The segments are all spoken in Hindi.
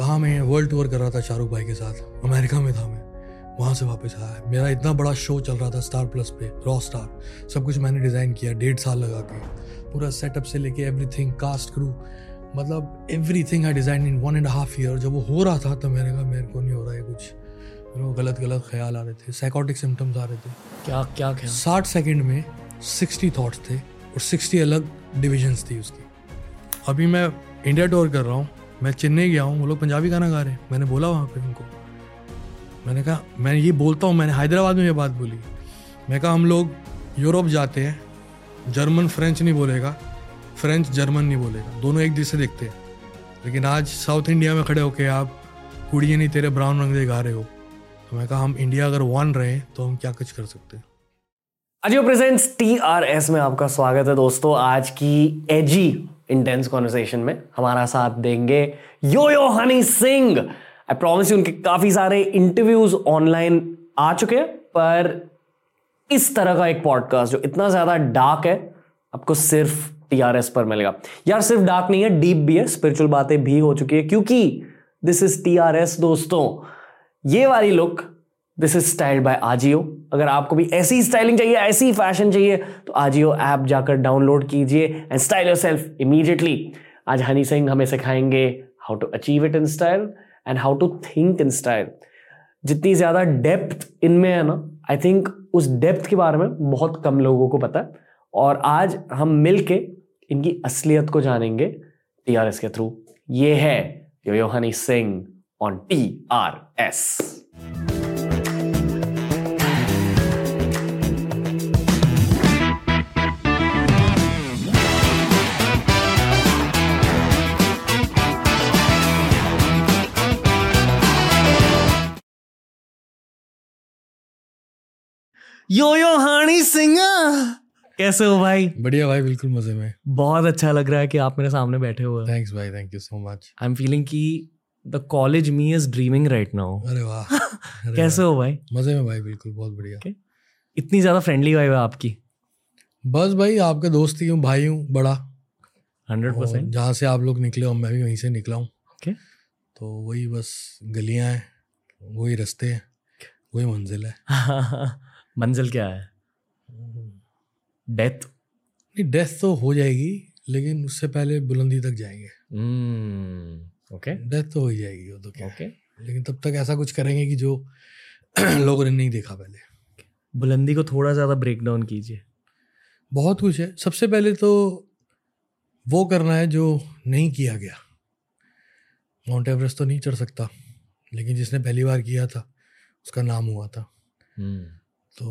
कहाँ मैं वर्ल्ड टूर कर रहा था शाहरुख भाई के साथ? अमेरिका में था मैं। वहाँ से वापस आया। मेरा इतना बड़ा शो चल रहा था स्टार प्लस पे रॉ स्टार सब कुछ मैंने डिज़ाइन किया डेढ़ साल लगा के। पूरा सेटअप से लेके एवरीथिंग कास्ट क्रू मतलब everything I design in one and half year जब वो हो रहा था तो मैंने कहा मेरे को नहीं हो रहा है कुछ। मेरे को गलत गलत ख्याल आ रहे थे साइकोटिक सिम्टम्स आ रहे थे। क्या क्या क्या साठ सेकेंड में सिक्सटी थाट्स थे और सिक्सटी अलग डिविजन्स थी उसकी। अभी मैं इंडिया टूर कर रहा हूँ। मैं चेन्नई गया हूँ, वो लोग पंजाबी गाना गा रहे हैं। मैंने बोला वहाँ पे उनको। मैंने कहा, मैं ये बोलता हूँ, मैंने हैदराबाद में ये बात बोली। मैं कहा, हम लोग यूरोप जाते हैं, जर्मन, फ्रेंच नहीं बोलेगा। फ्रेंच, जर्मन नहीं बोलेगा। दोनों एक जैसे देखते हैं। लेकिन आज साउथ इंडिया में खड़े होके आप कुड़िए नहीं, तेरे ब्राउन रंग दे गा रहे हो। तो मैं कहा, हम इंडिया अगर वन रहे तो हम क्या कुछ कर सकते हैं? Ajio presents T R S में आपका स्वागत है दोस्तों। आज की एजी इंटेंस कॉन्वर्सेशन में हमारा साथ देंगे Yo Yo Honey Singh. I promise उनके काफ़ी सारे इंटरव्यूज़ ऑनलाइन आ चुके हैं, पर इस तरह का एक पॉडकास्ट जो इतना ज़्यादा डार्क है, आपको सिर्फ़ टीआरएस पर मिलेगा। यार सिर्फ़ डार्क नहीं है डीप भी है स्पिरिचुअल बातें भी हो चुकी है, क्योंकि दिस इज़ टीआरएस दोस्तों। ये वाली look this is styled by Ajio अगर आपको भी ऐसी स्टाइलिंग चाहिए, ऐसी फ़ैशन चाहिए तो आजियो ऐप जाकर डाउनलोड कीजिए and style your self immediately आज हनी सिंह हमें सिखाएँगे how to achieve it in style and how to think in style जितनी ज़्यादा डेप्थ इनमें है ना आई थिंक उस डेप्थ के बारे में बहुत कम लोगों को पता है। और आज हम मिल के इनकी असलियत को जानेंगे टी आर एस के थ्रू ये है Yo Honey Singh on T R S Yo Yo Honey Singh. कैसे हो भाई? बढ़िया भाई बिल्कुल मज़े में। बहुत अच्छा लग रहा है कि आप मेरे सामने बैठे हुए थैंक्स भाई thank you so much I am feeling कि the college me is dreaming right now अरे वाह कैसे हो भाई? मज़े में भाई बिल्कुल बहुत बढ़िया। Okay. इतनी ज़्यादा फ्रेंडली वाइब है आपकी। बस भाई आपका दोस्त ही हूँ भाई हूँ बड़ा। Hundred percent. जहाँ से आप लोग निकले हो मैं भी वहीं से निकला हूँ। Okay. तो वही बस गलियाँ हैं वही रास्ते हैं वही मंजिल है। मंजिल क्या है? डेथ नहीं डेथ तो हो जाएगी लेकिन उससे पहले बुलंदी तक जाएँगे। ओके डेथ तो हो ही जाएगी वो तो क्या ओके लेकिन तब तक ऐसा कुछ करेंगे कि जो लोगों ने नहीं देखा पहले। बुलंदी को थोड़ा ज़्यादा ब्रेक डाउन कीजिए। बहुत कुछ है। सबसे पहले तो वो करना है जो नहीं किया गया। माउंट एवरेस्ट तो नहीं चढ़ सकता लेकिन जिसने पहली बार किया था उसका नाम हुआ था। हम्म, तो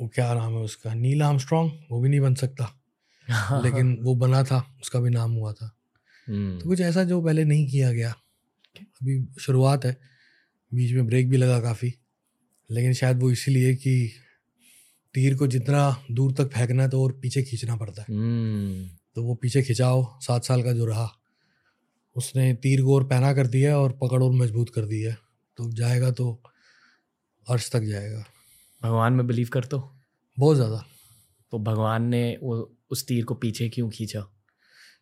वो क्या नाम है उसका? नील आर्मस्ट्रॉन्ग वो भी नहीं बन सकता। लेकिन वो बना था उसका भी नाम हुआ था। हम्म, तो कुछ ऐसा जो पहले नहीं किया गया। अभी शुरुआत है। बीच में ब्रेक भी लगा काफ़ी। लेकिन शायद वो इसीलिए कि तीर को जितना दूर तक फेंकना है तो और पीछे खींचना पड़ता है। हम्म, तो वो पीछे खिंचाओ सात साल का जो रहा। उसने तीर को और पहना कर दिया और पकड़ और मज़बूत कर दिया तो जाएगा तो अर्श तक जाएगा। भगवान में बिलीव कर हो? बहुत ज़्यादा। तो भगवान ने वो उस तीर को पीछे क्यों खींचा?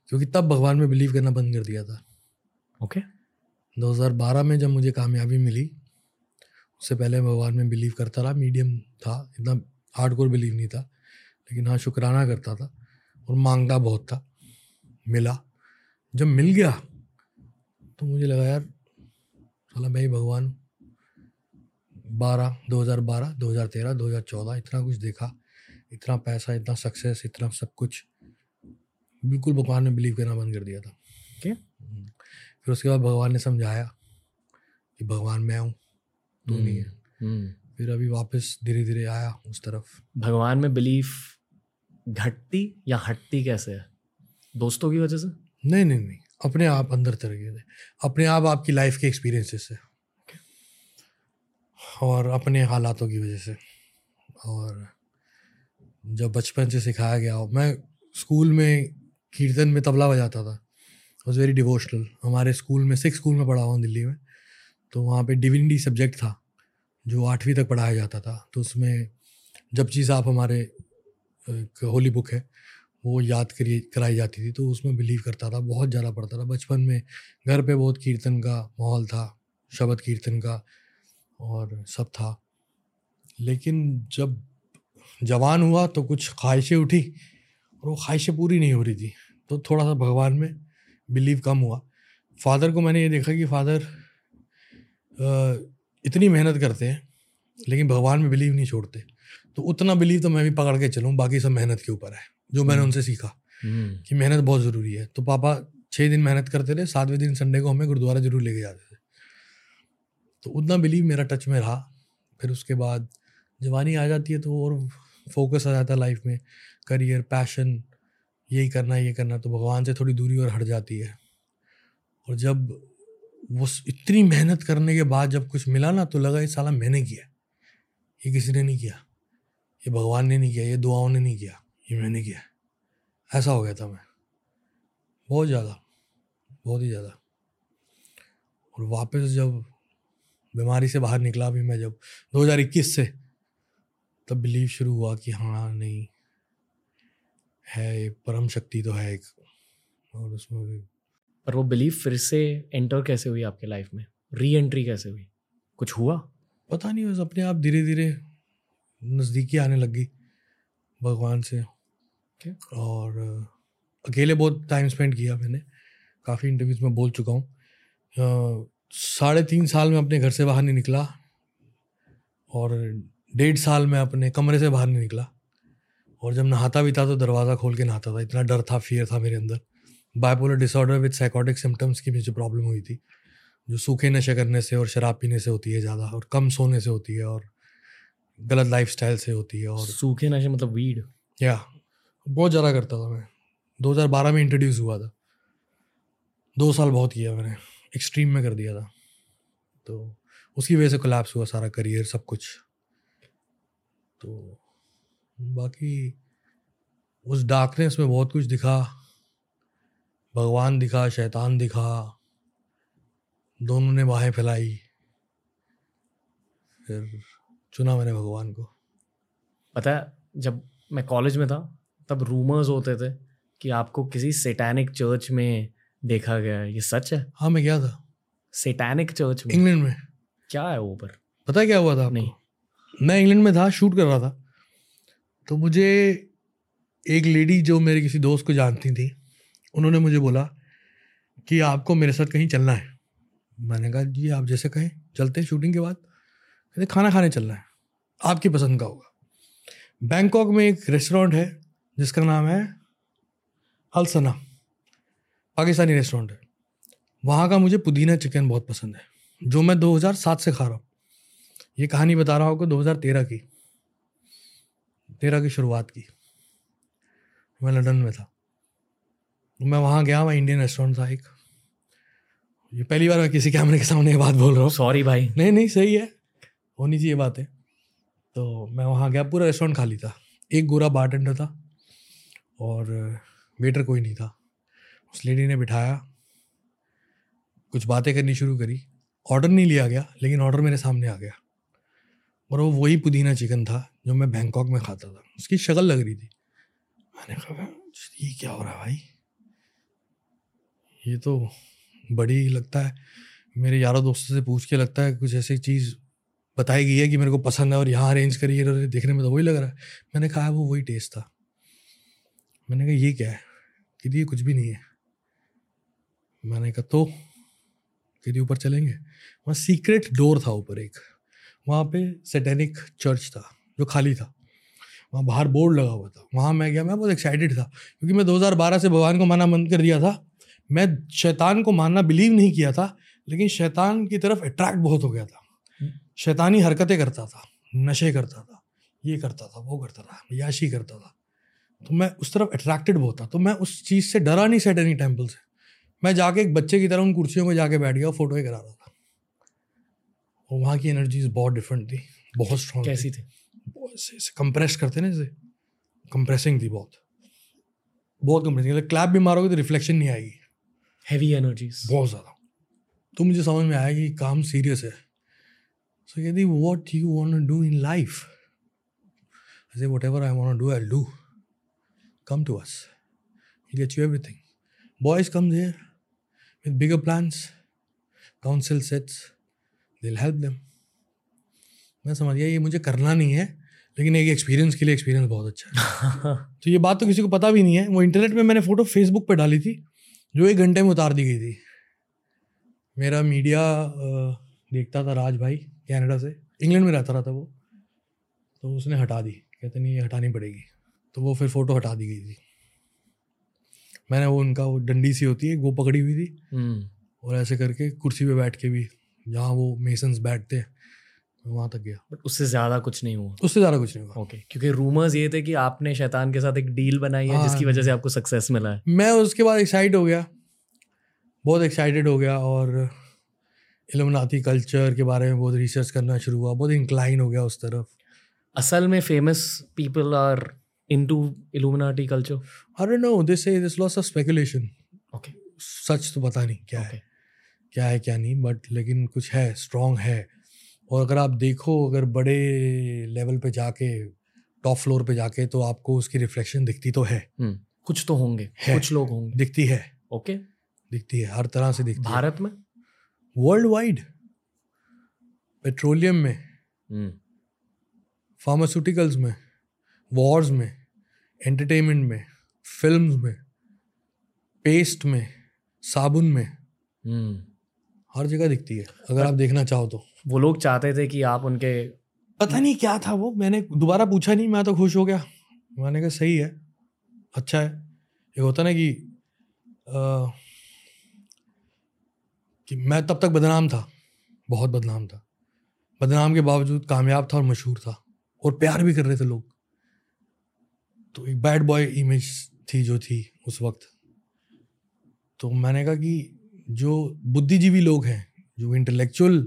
क्योंकि तब भगवान में बिलीव करना बंद कर दिया था। Okay okay. 2012 में जब मुझे कामयाबी मिली उससे पहले भगवान में बिलीव करता रहा। मीडियम था इतना हार्ड कोर बिलीव नहीं था लेकिन हाँ शुक्राना करता था और माँगता बहुत था। मिला। जब मिल गया तो मुझे लगा यार साला मैं ही भगवान बारह दो हज़ार बारह दो हज़ार तेरह दो हज़ार चौदह इतना कुछ देखा इतना पैसा इतना सक्सेस इतना सब कुछ। बिल्कुल भगवान में बिलीव करना बंद कर दिया था। Okay. हम्म। फिर उसके बाद भगवान ने समझाया कि भगवान मैं हूँ तू नहीं है। हम्म, फिर अभी वापस धीरे धीरे आया उस तरफ़। भगवान में बिलीफ घटती या हटती कैसे है? दोस्तों की वजह से? नहीं नहीं नहीं। अपने आप अंदर तरीके से अपने आप आपकी लाइफ के एक्सपीरियंसेस से और अपने हालातों की वजह से। और जब बचपन से सिखाया गया हो मैं स्कूल में कीर्तन में तबला बजाता था। वॉज़ वेरी डिवोशनल हमारे स्कूल में सिक्स स्कूल में पढ़ा हुआ दिल्ली में। तो वहाँ पे डिविनिटी सब्जेक्ट था, जो आठवीं तक पढ़ाया जाता था। तो उसमें जब चीज़ आप हमारे होली बुक है, वो याद करी कराई जाती थी। तो उसमें बिलीव करता था, बहुत ज़्यादा पढ़ता था। बचपन में घर पे बहुत कीर्तन का माहौल था, शब्द कीर्तन का। और सब था। लेकिन जब जवान हुआ तो कुछ ख्वाहिशें उठी और वो ख्वाहिशें पूरी नहीं हो रही थी। तो थोड़ा सा भगवान में बिलीव कम हुआ। फादर को मैंने ये देखा कि फादर इतनी मेहनत करते हैं लेकिन भगवान में बिलीव नहीं छोड़ते। तो उतना बिलीव तो मैं भी पकड़ के चलूँ बाकी सब मेहनत के ऊपर है जो मैंने हम्म। उनसे सीखा हम्म। कि मेहनत बहुत ज़रूरी है। तो पापा छः दिन मेहनत करते रहे सातवें दिन संडे को हमें गुरुद्वारा ज़रूर लेके जाते थे। तो उतना बिलीव मेरा टच में रहा। फिर उसके बाद जवानी आ जाती है तो और फोकस आ जाता है लाइफ में। करियर पैशन यही करना, ये करना तो भगवान से थोड़ी दूरी और हट जाती है। और जब वो इतनी मेहनत करने के बाद जब कुछ मिला ना तो लगा ये साला मैंने किया। ये किसी ने नहीं किया। ये भगवान ने नहीं किया, ये दुआओं ने नहीं किया, ये मैंने किया। ऐसा हो गया था मैं। बहुत ज़्यादा, बहुत ही ज़्यादा। और वापस जब बीमारी से बाहर निकला भी मैं जब 2021 से तब बिलीव शुरू हुआ कि हाँ नहीं है एक परम शक्ति तो है एक। और उसमें भी पर वो बिलीव फिर से एंटर कैसे हुई आपके लाइफ में? री एंट्री कैसे हुई? कुछ हुआ? पता नहीं बस अपने आप धीरे धीरे नज़दीकी आने लग गई भगवान से। okay. और अकेले बहुत टाइम स्पेंड किया मैंने। काफ़ी इंटरव्यूज़ में बोल चुका हूँ। साढ़े तीन साल में अपने घर से बाहर नहीं निकला और डेढ़ साल में अपने कमरे से बाहर नहीं निकला। और जब नहाता भी था तो दरवाज़ा खोल के नहाता था। इतना डर था फियर था मेरे अंदर। Bipolar disorder with psychotic symptoms की मुझे प्रॉब्लम हुई थी जो सूखे नशे करने से और शराब पीने से होती है ज़्यादा और कम सोने से होती है और गलत लाइफ से होती है और सूखे नशे मतलब वीड या बहुत ज़्यादा करता था मैं। 2012 में इंट्रोड्यूस हुआ था। दो साल बहुत किया मैंने। एक्सट्रीम में कर दिया था। तो उसकी वजह से कोलैप्स हुआ सारा करियर सब कुछ। तो बाकी उस डार्कनेस में बहुत कुछ दिखा। भगवान दिखा, शैतान दिखा। दोनों ने बाहें फैलाई। फिर चुना मैंने भगवान को। पता है, जब मैं कॉलेज में था, तब रूमर्स होते थे कि आपको किसी सेटैनिक चर्च में देखा गया है। ये सच है? हाँ मैं गया था। सेटैनिक चर्च में? इंग्लैंड में। क्या है वो पर? पता है क्या हुआ था नहीं। मैं इंग्लैंड में था शूट कर रहा था। तो मुझे एक लेडी जो मेरे किसी दोस्त को जानती थी उन्होंने मुझे बोला कि आपको मेरे साथ कहीं चलना है। मैंने कहा जी आप जैसे कहें चलते हैं शूटिंग के बाद। कहते खाना खाने चलना है। आपकी पसंद का होगा। बैंकॉक में एक रेस्टोरेंट है जिसका नाम है अलसना पाकिस्तानी रेस्टोरेंट है। वहाँ का मुझे पुदीना चिकन बहुत पसंद है जो मैं 2007 से खा रहा हूँ। ये कहानी बता रहा हूँ आपको 2013 की तेरह की शुरुआत की। मैं लंदन में था। मैं वहाँ गया वहाँ इंडियन रेस्टोरेंट था एक। ये पहली बार मैं किसी कैमरे के सामने ये बात बोल रहा हूँ। सॉरी भाई। नहीं नहीं सही है। होनी चाहिए बात। है तो मैं वहाँ गया पूरा रेस्टोरेंट खाली था। एक गोरा बार था और वेटर कोई नहीं था। उस लेडी ने बिठाया, कुछ बातें करनी शुरू करी। ऑर्डर नहीं लिया गया, लेकिन ऑर्डर मेरे सामने आ गया। और वो वही पुदीना चिकन था जो मैं बैंकॉक में खाता था। उसकी शक्ल लग रही थी। मैंने कहा, ये क्या हो रहा है भाई? ये तो बड़ी लगता है। मेरे यारों दोस्तों से पूछ के लगता है कुछ ऐसी चीज़ बताई गई है कि मेरे को पसंद है और यहाँ अरेंज करी है देखने में तो वही लग रहा है। मैंने कहा वो वही टेस्ट था। मैंने कहा, ये क्या है? कि ये कुछ भी नहीं है। मैंने कहा तो कि ऊपर चलेंगे? वहाँ सीक्रेट डोर था ऊपर एक। वहाँ पे सेटेनिक चर्च था, जो खाली था। वहाँ बाहर बोर्ड लगा हुआ था। वहाँ मैं गया, मैं बहुत एक्साइटेड था, क्योंकि मैं 2012 से भगवान को माना बंद कर दिया था। मैं शैतान को मानना बिलीव नहीं किया था, लेकिन शैतान की तरफ़ अट्रैक्ट बहुत हो गया था। शैतानी हरकतें करता था, नशे करता था, ये करता था, वो करता था, याशी करता था। तो मैं उस तरफ़ अट्रैक्टेड बहुत था। तो मैं उस चीज़ से डरा नहीं सेटेनिक टेंपल से। मैं जाके एक बच्चे की तरह उन कुर्सियों में जाके बैठ गया फ़ोटो ही करा रहा था। और वहाँ की एनर्जीज बहुत डिफरेंट थी बहुत स्ट्रॉन्ग कैसी थी। कंप्रेस करते ना इसे। कंप्रेसिंग थी बहुत। बहुत कंप्रेसिंग क्लैप भी मारोगे तो रिफ्लेक्शन नहीं आएगी। हैवी एनर्जीज बहुत ज़्यादा। तो मुझे समझ में आया कि काम सीरियस है। सो यदि what you want do in life whatever I want do I do come to us He'll get you everything. Boys come there with bigger plans, council sets, they'll help them. मैं समझ गया ये मुझे करना नहीं है लेकिन एक एक्सपीरियंस के लिए एक्सपीरियंस बहुत अच्छा है। तो ये बात तो किसी को पता भी नहीं है। वो इंटरनेट पे मैंने फ़ोटो फेसबुक पे डाली थी जो एक घंटे में उतार दी गई थी। मेरा मीडिया देखता था राज भाई कनाडा से। इंग्लैंड में रहता रहा था वो। तो उसने हटा दी। कहते नहीं ये हटानी पड़ेगी। तो वो फिर फ़ोटो हटा दी गई थी। मैंने वो उनका वो डंडी सी होती है वो पकड़ी हुई थी। हम्म, और ऐसे करके कुर्सी पे बैठ के भी जहाँ वो मेसन्स बैठते हैं वहाँ तक गया। बट उससे ज़्यादा कुछ नहीं हुआ? उससे ज़्यादा कुछ नहीं हुआ। Okay okay. क्योंकि रूमर्स ये थे कि आपने शैतान के साथ एक डील बनाई है हाँ, जिसकी वजह से आपको सक्सेस मिला है। मैं उसके बाद एक्साइट हो गया। बहुत एक्साइटेड हो गया और इलमनाती कल्चर के बारे में बहुत रिसर्च करना शुरू हुआ बहुत इंक्लाइन हो गया उस तरफ़। असल में famous people are into illuminati culture I don't know this से this lots of speculation okay सच तो पता नहीं क्या ओके है क्या है क्या नहीं बट लेकिन कुछ है स्ट्रांग है। और अगर आप देखो अगर बड़े लेवल पे जाके टॉप फ्लोर पे जाके तो आपको उसकी रिफ्लेक्शन दिखती तो है। हम्म, कुछ तो होंगे है। कुछ लोग होंगे। दिखती है। ओके दिखती है हर तरह से दिखती भारत में? है वर्ल्ड वाइड पेट्रोलियम में। हम्म, फार्मास्यूटिकल्स में। वॉर्स में एंटरटेनमेंट में फ़िल्म में पेस्ट में साबुन में हम्म। हर जगह दिखती है। अगर आप देखना चाहो तो। वो लोग चाहते थे कि आप उनके पता नहीं क्या था वो मैंने दोबारा पूछा नहीं मैं तो खुश हो गया। मैंने कहा सही है अच्छा है। एक होता ना कि अ, कि मैं तब तक बदनाम था बहुत बदनाम था। बदनाम के बावजूद कामयाब था और मशहूर था और प्यार भी कर रहे थे लोग। तो एक बैड बॉय इमेज थी जो थी उस वक्त। तो मैंने कहा कि जो बुद्धिजीवी लोग हैं, जो intellectual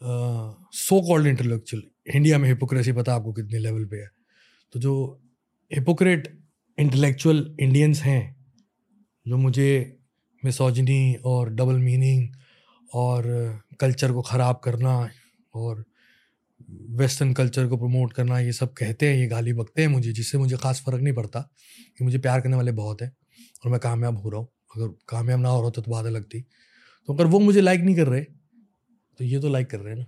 so called intellectual India में हिपोक्रेसी पता आपको कितने लेवल पे है। तो जो हिपोक्रेट इंटेलेक्चुअल इंडियंस हैं, जो मुझे मिसोजनी और डबल मीनिंग और कल्चर को ख़राब करना और वेस्टर्न कल्चर को प्रमोट करना ये सब कहते हैं ये गाली बकते हैं मुझे जिससे मुझे ख़ास फ़र्क नहीं पड़ता कि मुझे प्यार करने वाले बहुत हैं और मैं कामयाब हो रहा हूँ। अगर कामयाब ना हो रहा होता तो बात अलग थी तो अगर वो मुझे लाइक नहीं कर रहे तो ये तो लाइक कर रहे हैं ना।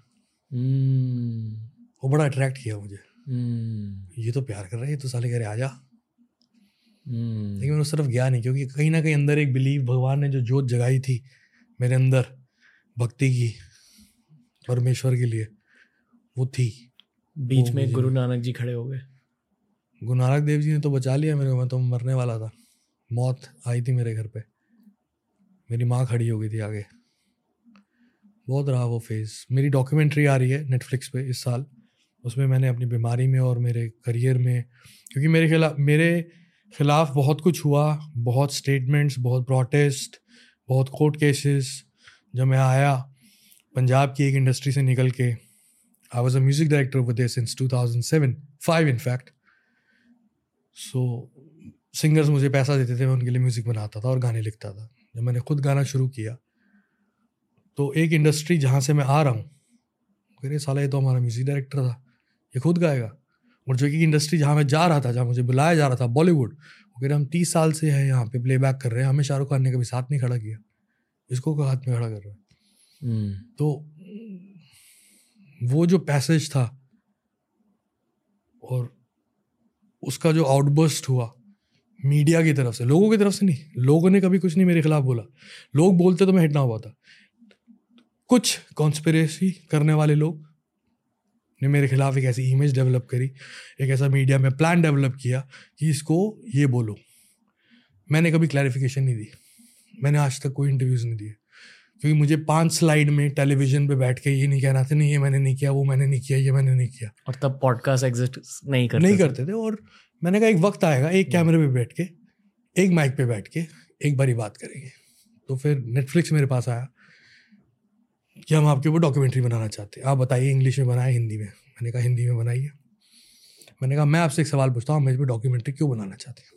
हम्म, वो बड़ा अट्रैक्ट किया मुझे। हम्म, ये तो प्यार कर रहे हैं ये तो साले कह रहे आ जा। हम्म, लेकिन मैं उस तरफ़ गया नहीं क्योंकि कहीं ना कहीं अंदर एक बिलीव भगवान ने जो जोत जगाई थी मेरे अंदर भक्ति की परमेश्वर के लिए। वो थी। बीच वो में गुरु नानक जी खड़े हो गए। गुरु नानक देव जी ने तो बचा लिया मेरे को मैं तो मरने वाला था। मौत आई थी मेरे घर पे। मेरी माँ खड़ी हो गई थी आगे। बहुत रहा वो फ़ेज़ मेरी डॉक्यूमेंट्री आ रही है नेटफ्लिक्स पे इस साल। उसमें मैंने अपनी बीमारी में और मेरे करियर में क्योंकि मेरे खिलाफ मेरे खिलाफ बहुत कुछ हुआ। बहुत स्टेटमेंट्स बहुत प्रोटेस्ट बहुत कोर्ट केसेस जब मैं आया पंजाब की एक इंडस्ट्री से निकल के I was a music director over there since 2007 five in fact so singers मुझे पैसा देते थे मैं उनके लिए म्यूज़िक बनाता था और गाने लिखता था। जब मैंने खुद गाना शुरू किया तो एक इंडस्ट्री जहाँ से मैं आ रहा हूँ कह रहे साला ये तो हमारा म्यूज़िक डायरेक्टर था ये खुद गाएगा। और जो कि इंडस्ट्री जहाँ मैं जा रहा था जहाँ मुझे बुलाया जा रहा था बॉलीवुड वो कह रहे हम तीस साल से हैं यहाँ पे प्लेबैक कर रहे हैं हमें शाहरुख खान ने कभी साथ नहीं खड़ा किया। इसको हाथ में खड़ा कर रहा है। हम्म, तो वो जो पैसेज था और उसका जो आउटबर्स्ट हुआ मीडिया की तरफ़ से, लोगों की तरफ़ से नहीं, लोगों ने कभी कुछ नहीं मेरे खिलाफ बोला। लोग बोलते तो मैं हिट ना हुआ था। कुछ कॉन्स्परेसी करने वाले लोग ने मेरे खिलाफ एक ऐसी इमेज डेवलप करी, एक ऐसा मीडिया में प्लान डेवलप किया कि इसको ये बोलो। मैंने कभी क्लैरिफिकेशन नहीं दी। मैंने आज तक कोई इंटरव्यूज़ नहीं दिए। क्योंकि मुझे पाँच स्लाइड में टेलीविज़न पे बैठ के ये नहीं कहना था नहीं ये मैंने नहीं किया वो मैंने नहीं किया ये मैंने नहीं किया। और तब पॉडकास्ट एग्जिस्ट नहीं करते नहीं करते थे और मैंने कहा एक वक्त आएगा एक कैमरे पे बैठ के एक माइक पे बैठ के एक बारी बात करेंगे। तो फिर नेटफ्लिक्स मेरे पास आया कि हम आपके ऊपर डॉक्यूमेंट्री बनाना चाहते हैं। आप बताइए इंग्लिश में बनाए हिंदी में? मैंने कहा हिंदी में बनाइए। मैंने कहा मैं आपसे एक सवाल पूछता हूँ मेरे पे डॉक्यूमेंट्री क्यों बनाना चाहते हैं?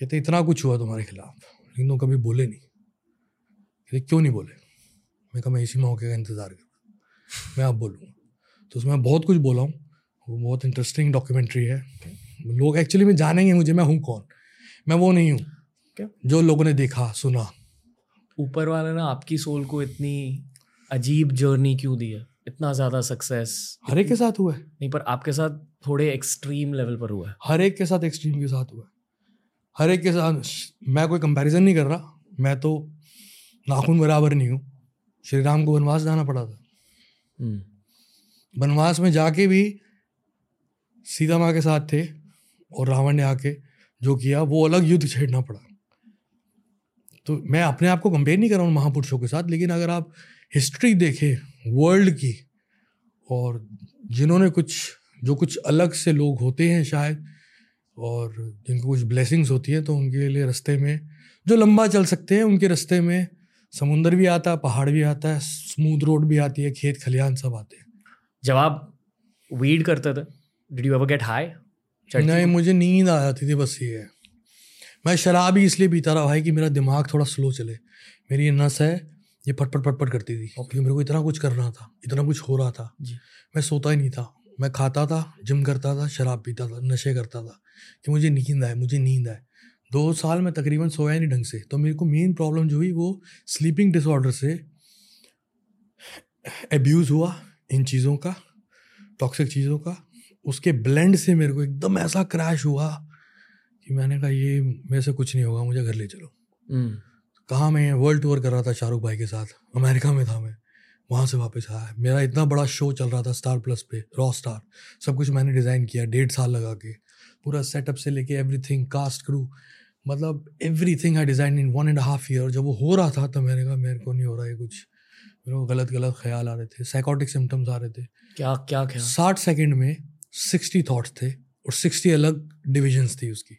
कहते इतना कुछ हुआ तुम्हारे खिलाफ लेकिन तुम कभी बोले नहीं। कहते क्यों नहीं बोले? मैं कहा मैं इसी मौके का इंतज़ार कर रहा। मैं अब बोलूँगा। तो उसमें मैं बहुत कुछ बोला हूँ। वो बहुत इंटरेस्टिंग डॉक्यूमेंट्री है। लोग एक्चुअली में जानेंगे मुझे मैं हूँ कौन? मैं वो नहीं हूँ। क्या? जो लोगों ने देखा सुना। ऊपर वाले ने आपकी सोल को इतनी अजीब जर्नी क्यों दी है? इतना ज़्यादा सक्सेस हर एक के साथ हुआ है। नहीं पर आपके साथ थोड़े एक्सट्रीम लेवल पर हुआ है। हर एक के साथ एक्सट्रीम के साथ हुआ है। हर एक के साथ मैं कोई कंपैरिजन नहीं कर रहा। मैं तो नाखून बराबर नहीं हूँ। श्री राम को वनवास जाना पड़ा था। हम्म, वनवास में जाके भी सीता माँ के साथ थे और रावण ने आके जो किया वो अलग युद्ध छेड़ना पड़ा। तो मैं अपने आप को कंपेयर नहीं कर रहा हूँ महापुरुषों के साथ लेकिन अगर आप हिस्ट्री देखें वर्ल्ड की और जिन्होंने कुछ जो कुछ अलग से लोग होते हैं शायद और जिनको कुछ ब्लेसिंग्स होती है तो उनके लिए रास्ते में जो लंबा चल सकते हैं उनके रास्ते में समुंदर भी आता है पहाड़ भी आता है स्मूथ रोड भी आती है खेत खलियान सब आते हैं। जब आप वीड करते थे did you ever get high नहीं मुझे नींद आ जाती थी बस ये है। मैं शराब ही इसलिए पीता रहा भाई कि मेरा दिमाग थोड़ा स्लो चले। मेरी ये नस है ये पट पट पट पट करती थी। क्योंकि मेरे को इतना कुछ करना था इतना कुछ हो रहा था। जी। मैं सोता ही नहीं था। मैं खाता था जिम करता था शराब पीता था नशे करता था कि मुझे नींद आए मुझे नींद आए। दो साल में तकरीबन सोया नहीं ढंग से। तो मेरे को मेन प्रॉब्लम जो हुई वो स्लीपिंग डिसऑर्डर से एब्यूज़ हुआ इन चीज़ों का टॉक्सिक चीज़ों का। उसके ब्लेंड से मेरे को एकदम ऐसा क्रैश हुआ कि मैंने कहा ये मेरे से कुछ नहीं होगा मुझे घर ले चलो। हम्म, कहाँ मैं वर्ल्ड टूर कर रहा था शाहरुख भाई के साथ। अमेरिका में था मैं। वहाँ से वापस आया। मेरा इतना बड़ा शो चल रहा था स्टार प्लस पे रॉ स्टार सब कुछ मैंने डिज़ाइन किया डेढ़ साल लगा के। पूरा सेटअप से लेके एवरीथिंग कास्ट क्रू मतलब everything I design in one and half year जब वो हो रहा था तब मैंने कहा मेरे को नहीं हो रहा है कुछ। मेरे को गलत गलत ख्याल आ रहे थे साइकोटिक सिम्टम्स आ रहे थे। क्या क्या ख्याल? साठ सेकेंड में सिक्सटी थाट्स थे और सिक्सटी अलग डिविजन्स थी उसकी।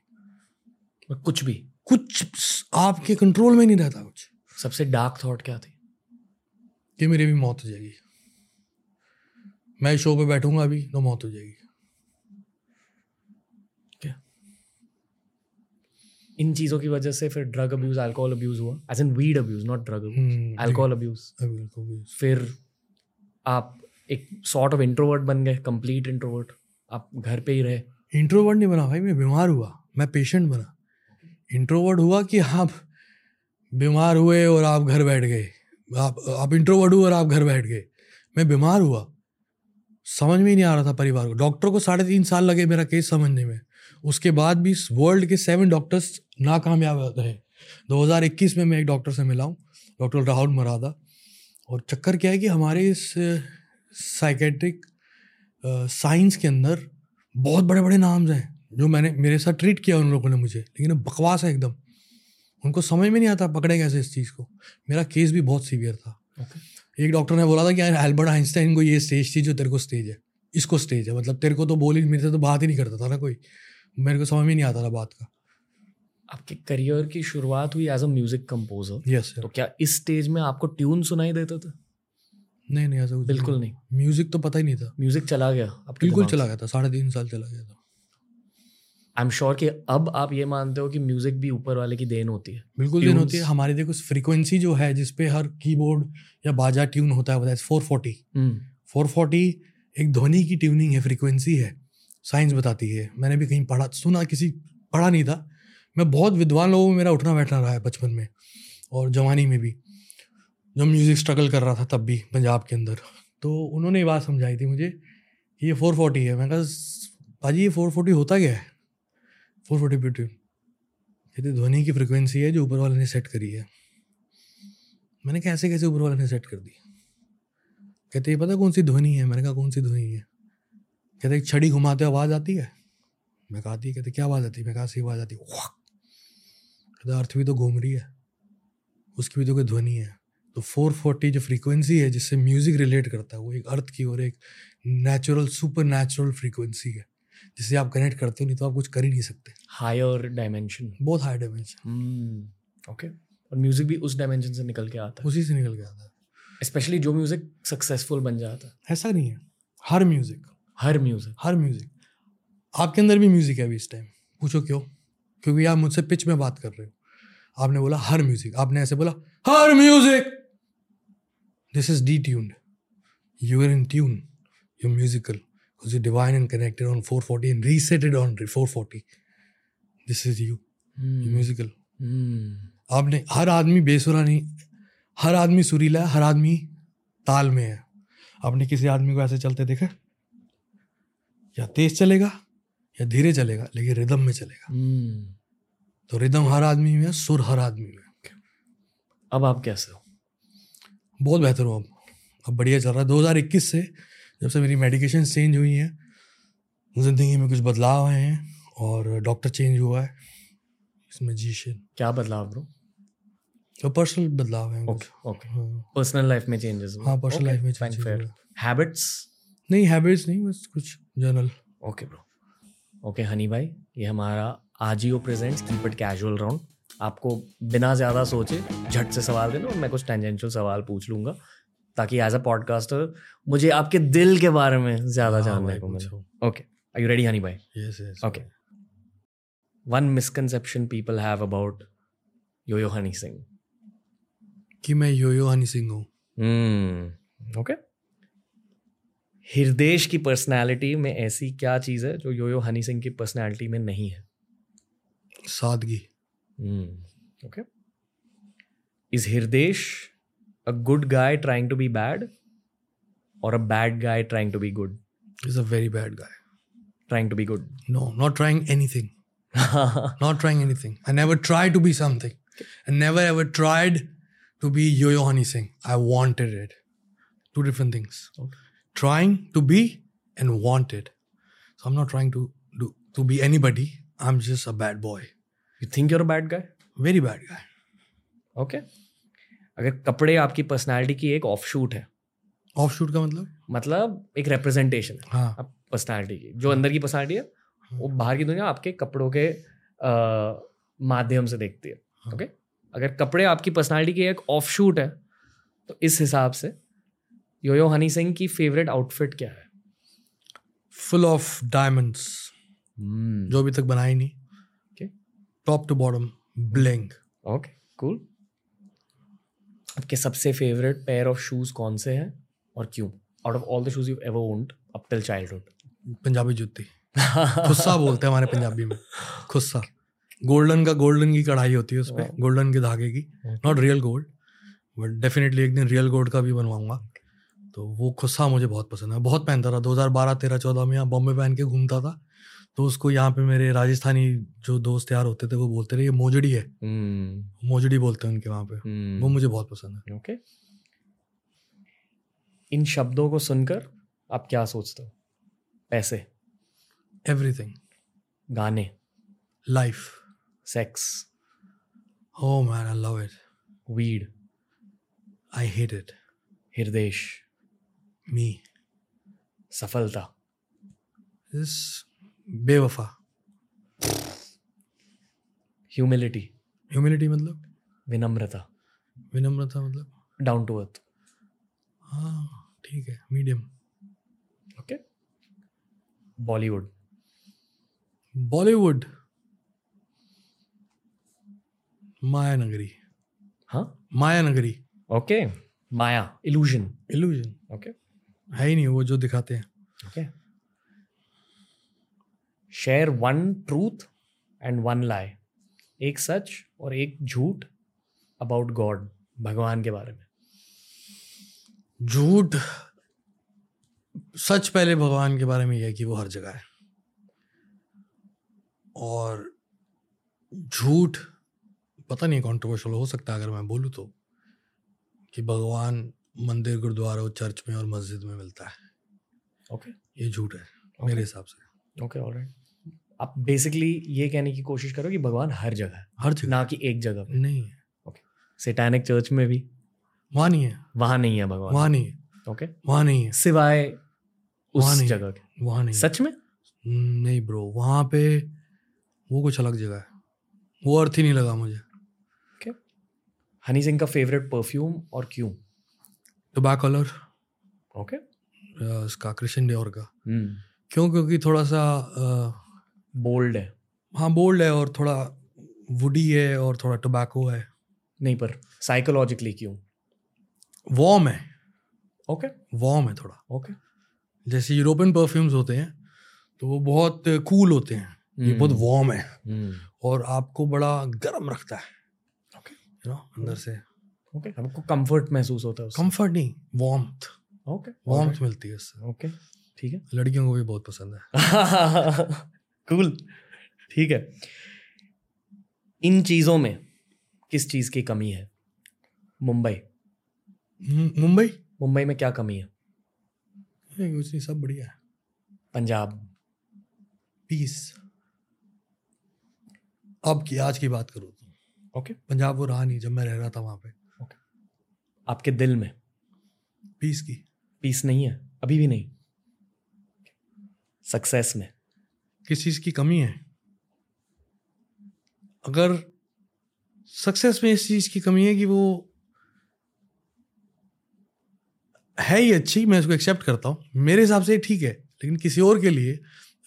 कुछ भी? कुछ आपके कंट्रोल में नहीं रहता कुछ। सबसे डार्क थाट क्या थी? कि मेरी भी मौत हो जाएगी। मैं शो पे बैठूँगा अभी तो मौत हो जाएगी क्या इन चीज़ों की वजह से फिर ड्रग अब्यूज अल्कोहल अब्यूज हुआ as in weed abuse not drug abuse alcohol abuse फिर आप एक सॉर्ट ऑफ़ इंट्रोवर्ट बन गए कंप्लीट इंट्रोवर्ट आप घर पे ही रहे. इंट्रोवर्ट नहीं बना भाई मैं बीमार हुआ मैं पेशेंट बना। इंट्रोवर्ट हुआ कि आप बीमार हुए और आप घर बैठ गए। आप आप इंट्रोवर्ट हुए और आप घर बैठ गए। मैं बीमार हुआ। समझ में ही नहीं आ रहा था परिवार को। डॉक्टर को साढ़े तीन साल लगे मेरा केस समझने में। उसके बाद भी वर्ल्ड के सेवन डॉक्टर्स नाकामयाब रहे। 2021 में मैं एक डॉक्टर से मिला हूँ डॉक्टर राहुल मरादा। और चक्कर क्या है कि हमारे इस साइकेट्रिक साइंस के अंदर बहुत बड़े बड़े नाम्स हैं जो मैंने मेरे साथ ट्रीट किया उन लोगों ने मुझे। लेकिन बकवास है एकदम। उनको समझ में नहीं आता पकड़े कैसे इस चीज़ को। मेरा केस भी बहुत सीवियर था। Okay. एक डॉक्टर ने बोला था कि एल्बर्ट आइंस्टाइन को ये स्टेज थी जो तेरे को स्टेज है। इसको स्टेज है। मतलब तेरे को तो बोल ही मेरे से तो बात ही नहीं करता था ना कोई। मेरे को समझ में नहीं आता था बात का। आपके करियर की शुरुआत हुई as a music composer yes तो क्या इस स्टेज में आपको ट्यून सुनाई देता था? नहीं नहीं ऐसा बिल्कुल नहीं। म्यूज़िक तो पता ही नहीं था। म्यूज़िक चला गया बिल्कुल चला गया था साढ़े तीन साल चला गया था। आई एम श्योर कि अब आप ये मानते हो कि म्यूज़िक भी ऊपर वाले की देन होती है। बिल्कुल देन होती है. हमारी देखो फ्रीक्वेंसी जो है जिसपे हर कीबोर्ड या बाजा ट्यून होता है फोर फोर्टी फोर फोर्टी एक ध्वनि की ट्यूनिंग है फ्रीक्वेंसी है। साइंस बताती है। मैंने भी कहीं पढ़ा, सुना किसी, पढ़ा नहीं था। मैं बहुत विद्वान लोगों में मेरा उठना बैठना रहा है बचपन में और जवानी में भी। जब म्यूज़िक स्ट्रगल कर रहा था तब भी पंजाब के अंदर। तो उन्होंने ये बात समझाई थी मुझे कि ये फोर फोर्टी है। मैं कहा, भाजी, ये फोर फोर्टी होता क्या है? फोर फोर्टी ट्यून कहते, ध्वनि की फ्रिक्वेंसी है जो ऊपर वाले ने सेट करी है। मैंने कैसे कैसे ऊपर वाले ने सेट कर दी? कहते, ये पता कौन सी ध्वनि है? मैंने कहा, कौन सी ध्वनि है? कहते छड़ी घुमाते आवाज़ आती है? मैं कहा आती कहते क्या आवाज़ आती है? मैं कहा सी आवाज़ आती है। कहते अर्थ भी तो घूम रही है उसकी भी तो कोई ध्वनि है। तो फोर फोर्टी जो फ्रीक्वेंसी है जिससे म्यूज़िक रिलेट करता है वो एक अर्थ की और एक नेचुरल सुपर नेचुरल फ्रीक्वेंसी है जिससे आप कनेक्ट करते हो नहीं तो आप कुछ कर ही नहीं सकते। Higher dimension. बहुत हाई डायमेंशन। ओके। और म्यूज़िक भी उस डायमेंशन से निकल के आता है। उसी से निकल के आता है। स्पेशली जो म्यूज़िक सक्सेसफुल बन जाता है। ऐसा नहीं है। हर म्यूज़िक हर म्यूज़िक। हर म्यूज़िक। आपके अंदर भी म्यूज़िक है अभी इस टाइम पूछो क्यों? क्योंकि आप मुझसे पिच में बात कर रहे हो। आपने बोला हर म्यूज़िक। आपने ऐसे बोला हर music! This is the tuned you are in tune you musical you divine and connected on 440 and reset it on 440 this is you. Musical हम्म आपने हर आदमी बेसुरा नहीं हर आदमी सुरीला है हर आदमी ताल में है। आपने किसी आदमी को ऐसे चलते देखा? या तेज चलेगा या धीरे चलेगा लेकिन रिदम में चलेगा। हम्म। तो रिदम हर आदमी में सुर हर आदमी में। अब आप कैसे हो? बहुत बेहतर हूँ अब। अब बढ़िया चल रहा है। 2021 से जब से मेरी मेडिकेशन चेंज हुई हैं ज़िंदगी में कुछ बदलाव आए हैं और डॉक्टर चेंज हुआ है। इसमें जीशन क्या बदलाव ब्रो? तो पर्सनल बदलाव है। ओके ओके पर्सनल लाइफ में चेंजेस हाँ, personal life में हुए। हैबिट्स नहीं हैबिट्स नहीं बस कुछ general okay bro okay Honey भाई ये हमारा Ajio presents keep it casual round आपको बिना ज़्यादा सोचे झट से सवाल देना और मैं कुछ टेंजेंशियल सवाल पूछ लूँगा ताकि एज अ पॉडकास्टर मुझे आपके दिल के बारे में ज़्यादा हाँ जानने को मिले। Okay I you ready Honey भाई yes yes Okay. One misconception people have about Yo-Yo Honey Singh. कि मैं योयो हनी सिंह हूँ। Hmm. हृदेश की पर्सनालिटी में ऐसी क्या चीज़ है जो यो यो हनी सिंह की पर्सनालिटी में नहीं है? सादगी। Okay is Hirdesh a good guy trying to be bad और a bad guy trying to be good is a very bad guy trying to be good no not trying anything not trying anything I never try to be something I never ever tried to be Yo Yo Honey Singh I wanted it to different things okay Trying to be and wanted. So I'm not trying to do to be anybody. I'm just a bad boy. you think you're a bad guy? Very bad guy. Okay अगर कपड़े आपकी पर्सनालिटी की एक ऑफशूट है Offshoot का मतलब? मतलब एक रिप्रेजेंटेशन है हाँ पर्सनालिटी की जो हाँ. अंदर की पर्सनालिटी है वो बाहर की दुनिया आपके कपड़ों के माध्यम से देखती है हाँ। ओके अगर कपड़े आपकी पर्सनालिटी की एक ऑफशूट है तो इस हिसाब से योयो हनी सिंह की फेवरेट आउटफिट क्या है फुल ऑफ़ diamonds. जो अभी तक बनाई नहीं. Okay. Top to bottom. Bling. Okay cool आपके सबसे फेवरेट पेयर ऑफ़ शूज़ कौन से हैं और क्यों out of all the shoes you ever owned up till childhood Punjabi जुत्ती. खुस्सा बोलते हैं हमारे पंजाबी में खुस्सा गोल्डन का गोल्डन की कढ़ाई होती है उसमें गोल्डन के धागे की not real gold but definitely एक दिन रियल गोल्ड का भी बनवाऊँगा तो वो खुस्सा मुझे बहुत पसंद है। बहुत पहनता था। 2012 13 14 में यहाँ बॉम्बे पहन के घूमता था। तो उसको यहाँ पे मेरे राजस्थानी जो दोस्त यार होते थे वो बोलते रहे ये मोजड़ी है। मोजड़ी बोलते हैं उनके वहाँ पे। वो मुझे बहुत पसंद है। ओके। इन शब्दों को सुनकर आप क्या सोचते हो? पैसे। एवरीथिंग गाने। Life sex oh man I love it weed I hate it Hirdesh me सफलता. इस बेवफा. ह्यूमिलिटी ह्यूमिलिटी मतलब? विनम्रता. विनम्रता मतलब? डाउन टू अर्थ हाँ ठीक है. Medium okay Bollywood Bollywood Maya Nagari हाँ? माया नगरी ओके माया. इल्यूजन इल्यूजन ओके है ही नहीं वो जो दिखाते हैं। Okay share one truth and one lie एक सच और एक झूठ अबाउट गॉड भगवान के बारे में। झूठ सच पहले भगवान के बारे में यह है कि वो हर जगह है। और झूठ पता नहीं कंट्रोवर्शियल हो सकता है अगर मैं बोलूँ तो कि भगवान मंदिर गुरुद्वारा चर्च में और मस्जिद में मिलता है। Okay okay. ये झूठ है okay. मेरे हिसाब से। ओके ऑलराइट आप बेसिकली ये कहने की कोशिश करो कि भगवान हर जगह है हर जगह। ना कि एक जगह पे। नहीं है। ओके सेटैनिक चर्च में भी? वहाँ नहीं है। वहाँ नहीं है भगवान। वहाँ नहीं है। ओके वहाँ नहीं है। सिवाय वहाँ उस नहीं जगह के। वहाँ नहीं सच में? नहीं ब्रो वहाँ पे वो कुछ अलग जगह है। वो अर्थ ही नहीं लगा मुझे। हनी सिंह का फेवरेट परफ्यूम और क्यों? टोबैक कलर ओके इसका कृष्ण डियोर का। क्यों? क्योंकि थोड़ा सा बोल्ड है। हाँ बोल्ड है और थोड़ा वुडी है और थोड़ा टोबैको है। नहीं पर साइकोलॉजिकली क्यों? वॉर्म है। ओके वॉर्म है थोड़ा। ओके जैसे यूरोपियन परफ्यूम्स होते हैं तो वो बहुत कूल होते हैं। ये बहुत वॉर्म है। और आपको बड़ा गर्म रखता है। ओके यू नो अंदर से। ओके आपको कंफर्ट महसूस होता है उससे। कंफर्ट नहीं वार्मथ ओके वार्मथ मिलती है इससे ओके ठीक है। लड़कियों को भी बहुत पसंद है। कूल ठीक है। इन चीज़ों में किस चीज़ की कमी है? मुंबई। मुंबई? मुंबई में क्या कमी है? कुछ नहीं सब बढ़िया है। पंजाब। पीस अब की आज की बात करो तो। ओके पंजाब वो रहा नहीं जब मैं रह रहा था वहाँ पे। आपके दिल में। पीस की। पीस नहीं है अभी भी नहीं। सक्सेस में। किस चीज़ की कमी है? अगर सक्सेस में इस चीज़ की कमी है कि वो है ही अच्छी मैं इसको एक्सेप्ट करता हूँ। मेरे हिसाब से ठीक है लेकिन किसी और के लिए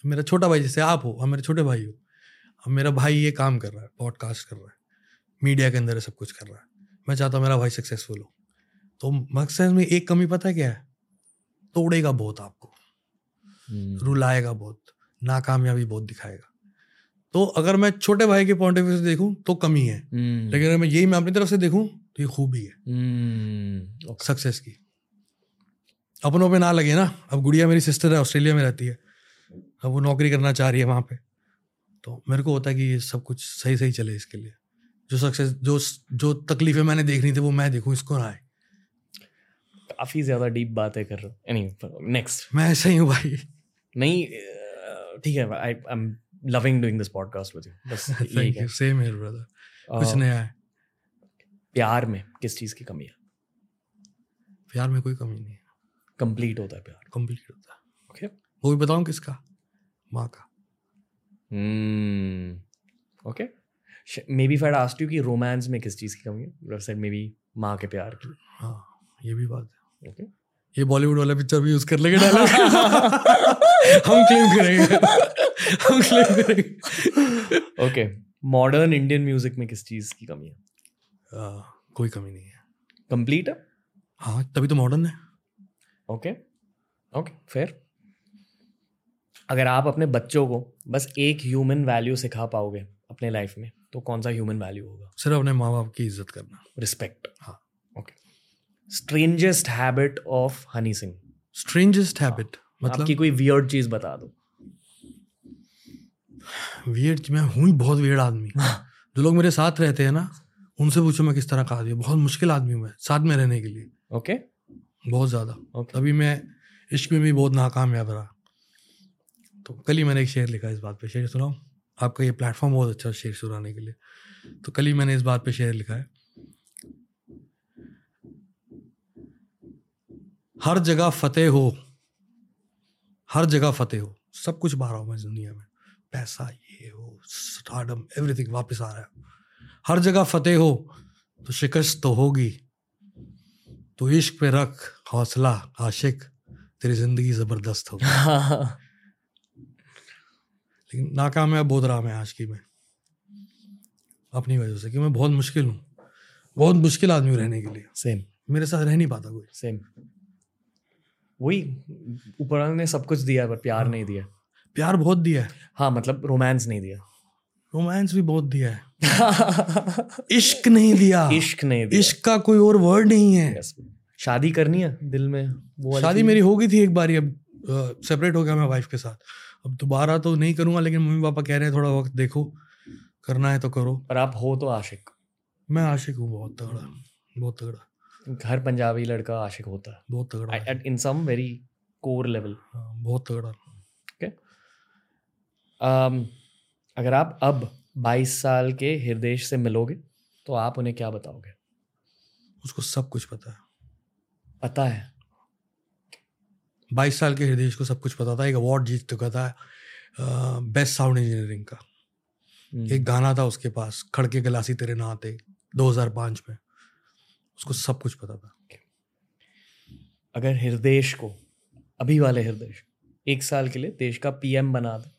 मेरा छोटा भाई जैसे आप हो और मेरे छोटे भाई हो अब मेरा भाई ये काम कर रहा है पॉडकास्ट कर रहा है मीडिया के अंदर सब कुछ कर रहा है। मैं चाहता हूँ मेरा भाई सक्सेसफुल हो। तो मकसद में एक कमी पता है क्या है? तोड़ेगा बहुत आपको। रुलाएगा बहुत नाकामयाबी बहुत दिखाएगा। तो अगर मैं छोटे भाई के पॉइंट ऑफ़ व्यू से देखूँ तो कमी है। हम्म, लेकिन अगर मैं यही मैं अपनी तरफ़ से देखूँ तो ये खूबी है। हम्म, सक्सेस की। अपनों पे ना लगे ना। अब गुड़िया मेरी सिस्टर है ऑस्ट्रेलिया में रहती है। अब वो नौकरी करना चाह रही है वहाँ पे। तो मेरे को होता है कि ये सब कुछ सही सही चले इसके लिए। जो सक्सेस जो जो तकलीफें मैंने देखनी थी वो मैं देखूँ इसको ना आए। काफ़ी ज़्यादा डीप बातें कर रहे हो। एनी नेक्स्ट मैं ऐसा ही हूँ भाई। नहीं ठीक है I I am loving doing this podcast with you बस thank you same here brother कुछ नया है? प्यार में किस चीज़ की कमी है? प्यार में कोई कमी नहीं है। कंप्लीट होता है प्यार। कंप्लीट होता है। ओके वो भी बताऊँ किसका? माँ का। ओके मे बी फाइड आस्ट यू कि रोमांस में किस चीज़ की कमी है सेड मे बी माँ के प्यार की। हाँ ये भी बात है। ओके ये बॉलीवुड वाला पिक्चर भी यूज़ कर लेंगे डायलॉग हम क्लेम करेंगे। हम क्लेम करेंगे। ओके मॉडर्न इंडियन म्यूज़िक में किस चीज़ की कमी है? आ, कोई कमी नहीं है। कंप्लीट है? हाँ तभी तो मॉडर्न है। ओके ओके फिर अगर आप अपने बच्चों को बस एक ह्यूमन वैल्यू सिखा पाओगे अपने लाइफ में तो कौन सा ह्यूमन वैल्यू होगा? सिर्फ़ अपने माँ बाप की इज़्ज़त करना। रिस्पेक्ट हाँ। Strangest habit of Honey Singh strangest habit मतलब? आपकी कोई वियर्ड चीज़ बता दो। वियर्ड मैं हूँ ही बहुत वियर्ड आदमी। जो लोग मेरे साथ रहते हैं ना उनसे पूछो मैं किस तरह का आदमी बहुत मुश्किल आदमी हूँ मैं साथ में रहने के लिए। Okay okay. बहुत ज़्यादा। ओके तभी मैं इश्क में भी बहुत नाकामयाब रहा। तो कल ही मैंने एक शेर लिखा इस बात पे। शेर सुनाऊं आपका ये प्लेटफॉर्म बहुत अच्छा है शेर सुनाने के लिए। तो कल ही मैंने इस बात पे शेर लिखा है। हर जगह फतेह हो। हर जगह फतेह हो। सब कुछ रहा हूँ मैं दुनिया में। पैसा ये हो स्टार्डम एवरीथिंग वापस आ रहा है। हर जगह फतेह हो तो शिकस्त तो होगी। तो इश्क पे रख हौसला आशिक तेरी ज़िंदगी ज़बरदस्त होगी। लेकिन नाकामयाब बहुत रहा मैं आज की मैं। अपनी वजह से कि मैं बहुत मुश्किल हूँ। बहुत मुश्किल आदमी रहने के लिए। सेम मेरे साथ रह नहीं पाता कोई। सेम वही ऊपर वाले ने सब कुछ दिया पर प्यार नहीं दिया। प्यार बहुत दिया है। हाँ मतलब रोमांस नहीं दिया। रोमांस भी बहुत दिया है। इश्क नहीं दिया। इश्क नहीं दिया। इश्क का कोई और वर्ड नहीं है। शादी करनी है दिल में वो शादी मेरी हो गई थी एक बार अब सेपरेट हो गया मैं वाइफ के साथ। अब दोबारा तो नहीं करूँगा लेकिन मम्मी पापा कह रहे हैं थोड़ा वक्त देखो करना है तो करो। पर आप हो तो आशिक। मैं आशिक हूँ बहुत तगड़ा बहुत तगड़ा। हर पंजाबी लड़का आशिक होता है। बहुत तगड़ा at in some very core level बहुत तगड़ा। Um, अगर आप अब 22 साल के हृदय से मिलोगे तो आप उन्हें क्या बताओगे? उसको सब कुछ पता है। पता है। बाईस साल के हृदय को सब कुछ पता था। एक अवार्ड जीत चुका था बेस्ट साउंड इंजीनियरिंग का। हम्म, एक गाना था उसके पास खड़के गलासी तेरे नाते 2005 में। उसको सब कुछ पता था। अगर हृदय को अभी वाले हृदय एक साल के लिए देश का पीएम बना दे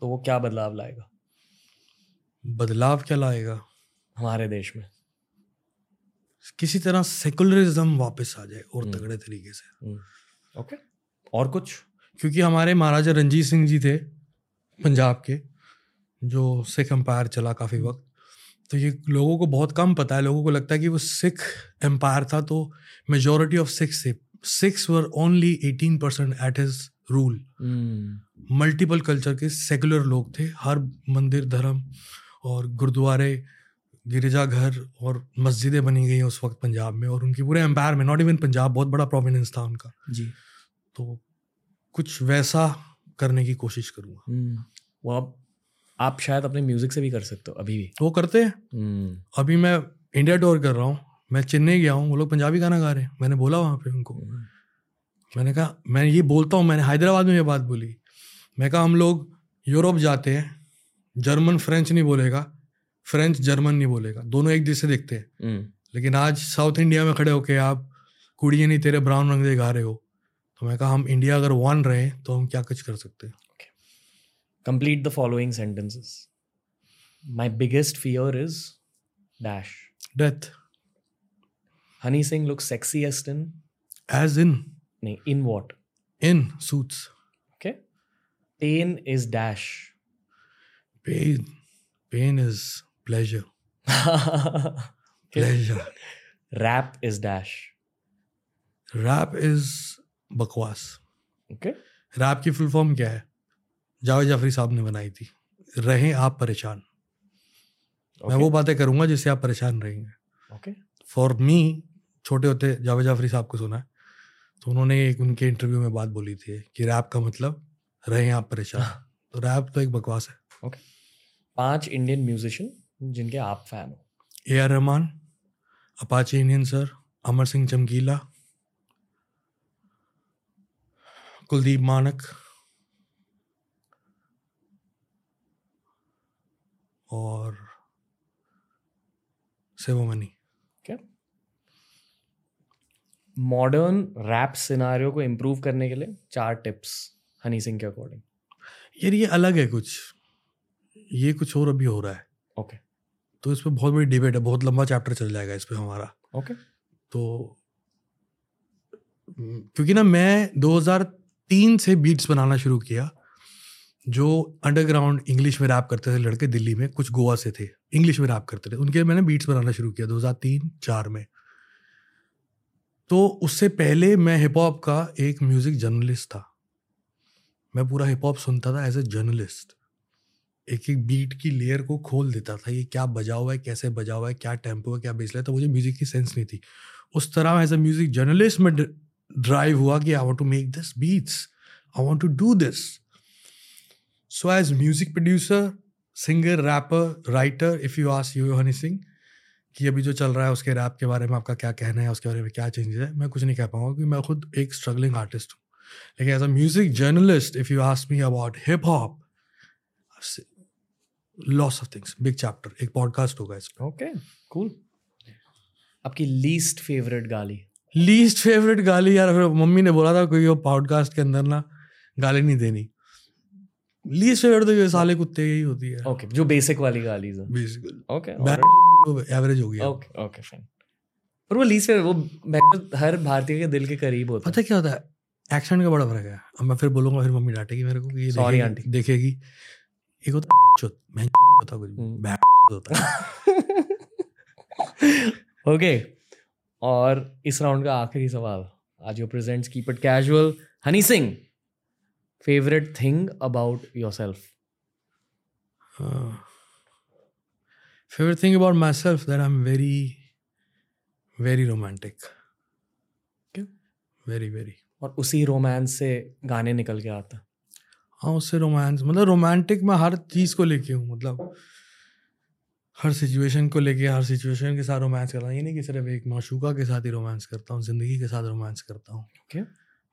तो वो क्या बदलाव लाएगा? बदलाव क्या लाएगा? हमारे देश में। किसी तरह सेकुलरिज्म वापस आ जाए और हम्म। तगड़े तरीके से। ओके और कुछ? क्योंकि हमारे महाराजा रंजीत सिंह जी थे पंजाब के जो सिख एम्पायर चला काफ़ी वक्त। तो ये लोगों को बहुत कम पता है। लोगों को लगता है कि वो सिख एम्पायर था तो मेजोरिटी ऑफ़ सिक्स से Sikhs were only eighteen percent at his rule multiple culture के सेकुलर लोग थे। हर मंदिर धर्म और गुरुद्वारे गिरजाघर और मस्जिदें बनी गई उस वक्त पंजाब में और उनके पूरे एम्पायर में नॉट इवन पंजाब बहुत बड़ा प्रोमिनेंस था उनका। जी। तो कुछ वैसा करने की कोशिश करूँगा। हम्म, वो आप आप शायद अपने म्यूज़िक से भी कर सकते हो अभी भी। वो करते हैं? हम्म, अभी मैं इंडिया टूर कर रहा हूँ मैं चेन्नई गया हूँ वो लोग पंजाबी गाना गा रहे हैं मैंने बोला वहाँ पे उनको। हम्म, मैंने कहा मैं ये बोलता हूँ मैंने हैदराबाद में ये बात बोली। मैं कहा हम लोग यूरोप जाते हैं जर्मन फ्रेंच नहीं बोलेगा फ्रेंच जर्मन नहीं बोलेगा दोनों एक जैसे दिखते हैं। हम्म, लेकिन आज साउथ इंडिया में खड़े होके आप कुड़िए नहीं तेरे ब्राउन रंग दे गा रहे हो तो मैं कहा हम इंडिया अगर वन रहे तो हम क्या कुछ कर सकते हैं? complete the following sentences. My biggest fear is dash. Death Honey Singh looks sexiest in age in nahi, in what? In suits Okay. Pain is dash. Pain pain is pleasure pleasure Rap is dash. Rap is बकवास Okay. रैप की फुल फॉर्म क्या है जावेद जाफरी साहब ने बनाई थी। रहें आप परेशान। okay. मैं वो बातें करूँगा जिससे आप परेशान रहेंगे। Okay. फॉर मी छोटे होते जावेद जाफरी साहब को सुना है तो उन्होंने एक उनके इंटरव्यू में बात बोली थी कि रैप का मतलब रहें आप परेशान। तो रैप तो एक बकवास है। ओके पाँच इंडियन म्यूजिशियन जिनके आप फ़ैन हो। A R Rahman Apache Indian sir Amar Singh Chamkila Kuldeep Manak और सेवमनी मॉडर्न रैप सिनारियो को इम्प्रूव करने के लिए चार टिप्स हनी सिंह के अकॉर्डिंग यार ये अलग है कुछ। ये कुछ और अभी हो रहा है। ओके तो इस पे बहुत बड़ी डिबेट है बहुत लंबा चैप्टर चल जाएगा इस पे हमारा। ओके तो हम्म, क्योंकि ना मैं 2003 से बीट्स बनाना शुरू किया जो अंडरग्राउंड इंग्लिश में रैप करते थे लड़के दिल्ली में, कुछ गोवा से थे इंग्लिश में रैप करते थे। उनके मैंने बीट्स बनाना शुरू किया 2003 चार में। तो उससे पहले मैं हिप हॉप का एक म्यूज़िक जर्नलिस्ट था। मैं पूरा हिप हॉप सुनता था एज ए जर्नलिस्ट एक एक बीट की लेयर को खोल देता था, ये क्या बजा हुआ है, कैसे बजा हुआ है, क्या टेंपो है, क्या बेस है तो मुझे म्यूज़िक की सेंस नहीं थी। उस तरह एज ए म्यूज़िक जर्नलिस्ट में ड्राइव हुआ कि I want to make this beats I want to do this so as music producer singer rapper writer if you ask you Honey Singh कि अभी जो चल रहा है उसके रैप के बारे में आपका क्या कहना है उसके बारे में क्या चेंजेस है मैं कुछ नहीं कह पाऊँगा क्योंकि मैं खुद एक स्ट्रगलिंग आर्टिस्ट हूँ। लेकिन as a music journalist if you ask me about hip hop lots of things big chapter एक पॉडकास्ट होगा इस पर ओके कूल आपकी लीस्ट फेवरेट गाली? लीस्ट फेवरेट गाली यार फिर मम्मी ने बोला था कोई वो पॉडकास्ट के अंदर ना गाली नहीं देनी। लीस्ट फेवरेट तो ये साले कुत्ते की ही होती है। ओके जो बेसिक वाली है। बेसिकली ओके एवरेज हो गया। ओके ओके फाइन पर वो लीस्ट फेवरेट वो हर भारतीय के दिल के करीब होता पता क्या होता है? एक्शन का बड़ा फ़र्क है। अब मैं फिर बोलूँगा फिर मम्मी डांटेगी मेरे को कि ये देखेगी- आंटी। देखेगी। एक होता है चुत मैं होता कुछ हम्म। बैड होता ओके और इस राउंड का आखिरी सवाल। Ajio presents keep it casual Honey Singh favourite thing about yourself? Favourite thing about myself that I am very very romantic? Very very और उसी रोमांस से गाने निकल के आता? हाँ उससे रोमांस मतलब रोमांटिक मैं हर चीज़ को लेके हूँ मतलब हर सिचुएशन को लेके हर सिचुएशन के साथ रोमांस करता हूँ। ये नहीं कि सिर्फ़ एक माशूका के साथ ही रोमांस करता हूँ ज़िंदगी के साथ रोमांस करता हूँ। Okay.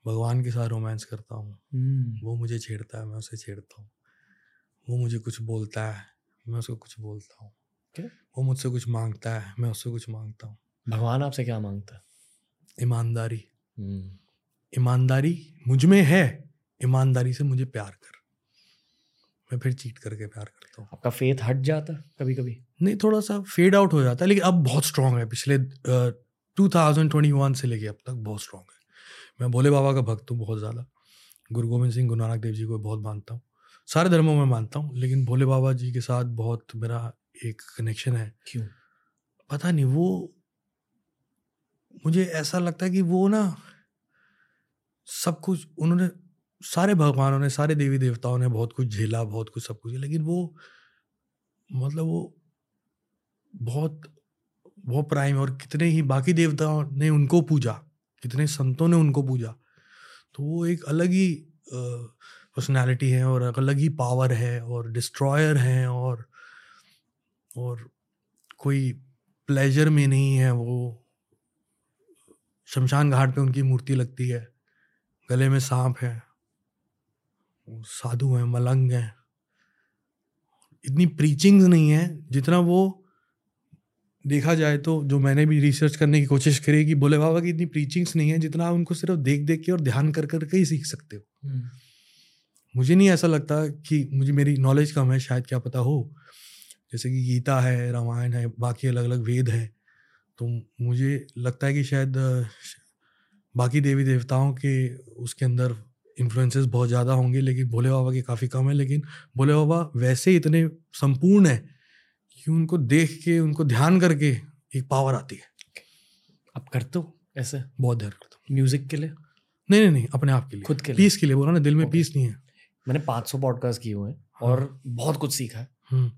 भगवान के साथ रोमांस करता हूँ। हम्म। वो मुझे छेड़ता है मैं उसे छेड़ता हूँ। वो मुझे कुछ बोलता है मैं उसको कुछ बोलता हूँ। Okay. वो मुझसे कुछ माँगता है मैं उससे कुछ माँगता हूँ। भगवान आपसे क्या माँगता है? ईमानदारी। हम्म। ईमानदारी मुझमें है ईमानदारी से मुझे प्यार कर। मैं फिर चीट करके प्यार करता हूँ। आपका फेथ हट जाता कभी कभी नहीं थोड़ा सा फेड आउट हो जाता है लेकिन अब बहुत स्ट्रांग है पिछले टू थाउज़ेंड ट्वेंटी वन से लेके अब तक बहुत स्ट्रांग है। मैं भोले बाबा का भक्त हूँ बहुत ज़्यादा। गुरु गोविंद सिंह गुरु नानक देव जी को बहुत मानता हूँ। सारे धर्मों में मानता हूँ लेकिन भोले बाबा जी के साथ बहुत मेरा एक कनेक्शन है। क्यों? पता नहीं वो मुझे ऐसा लगता है कि वो ना सब कुछ उन्होंने सारे भगवानों ने सारे देवी देवताओं ने बहुत कुछ झेला बहुत कुछ सब कुछ लेकिन वो मतलब वो बहुत बहुत प्राइम और कितने ही बाकी देवताओं ने उनको पूजा। कितने संतों ने उनको पूजा। तो वो एक अलग ही पर्सनैलिटी है और अलग ही पावर है और डिस्ट्रॉयर है और और कोई प्लेजर में नहीं है वो। शमशान घाट पे उनकी मूर्ति लगती है, गले में सांप है साधु हैं, मलंग हैं। इतनी प्रीचिंग्स नहीं है जितना वो देखा जाए तो जो मैंने भी रिसर्च करने की कोशिश करी कि बोले बाबा की इतनी प्रीचिंग्स नहीं है जितना आप उनको सिर्फ़ देख देख के और ध्यान कर कर के ही सीख सकते हो। हम्म। मुझे नहीं ऐसा लगता कि मुझे मेरी नॉलेज कम है शायद क्या पता हो। जैसे कि गीता है रामायण है बाकी अलग अलग वेद हैं। तो मुझे लगता है कि शायद बाकी देवी देवताओं के उसके अंदर इन्फ्लुएंसेस बहुत ज़्यादा होंगे लेकिन भोले बाबा के काफ़ी कम है। लेकिन भोले बाबा वैसे इतने संपूर्ण है कि उनको देख के उनको ध्यान करके एक पावर आती है। आप करते हो ऐसे बहुत ध्यान करता हूँ म्यूज़िक के लिए? नहीं नहीं नहीं अपने आप के लिए। खुद के लिए? पीस के लिए बोला ना दिल में Okay. पीस नहीं है। मैंने 500 पॉडकास्ट किए हुए हैं हाँ। और बहुत कुछ सीखा है। हम्म,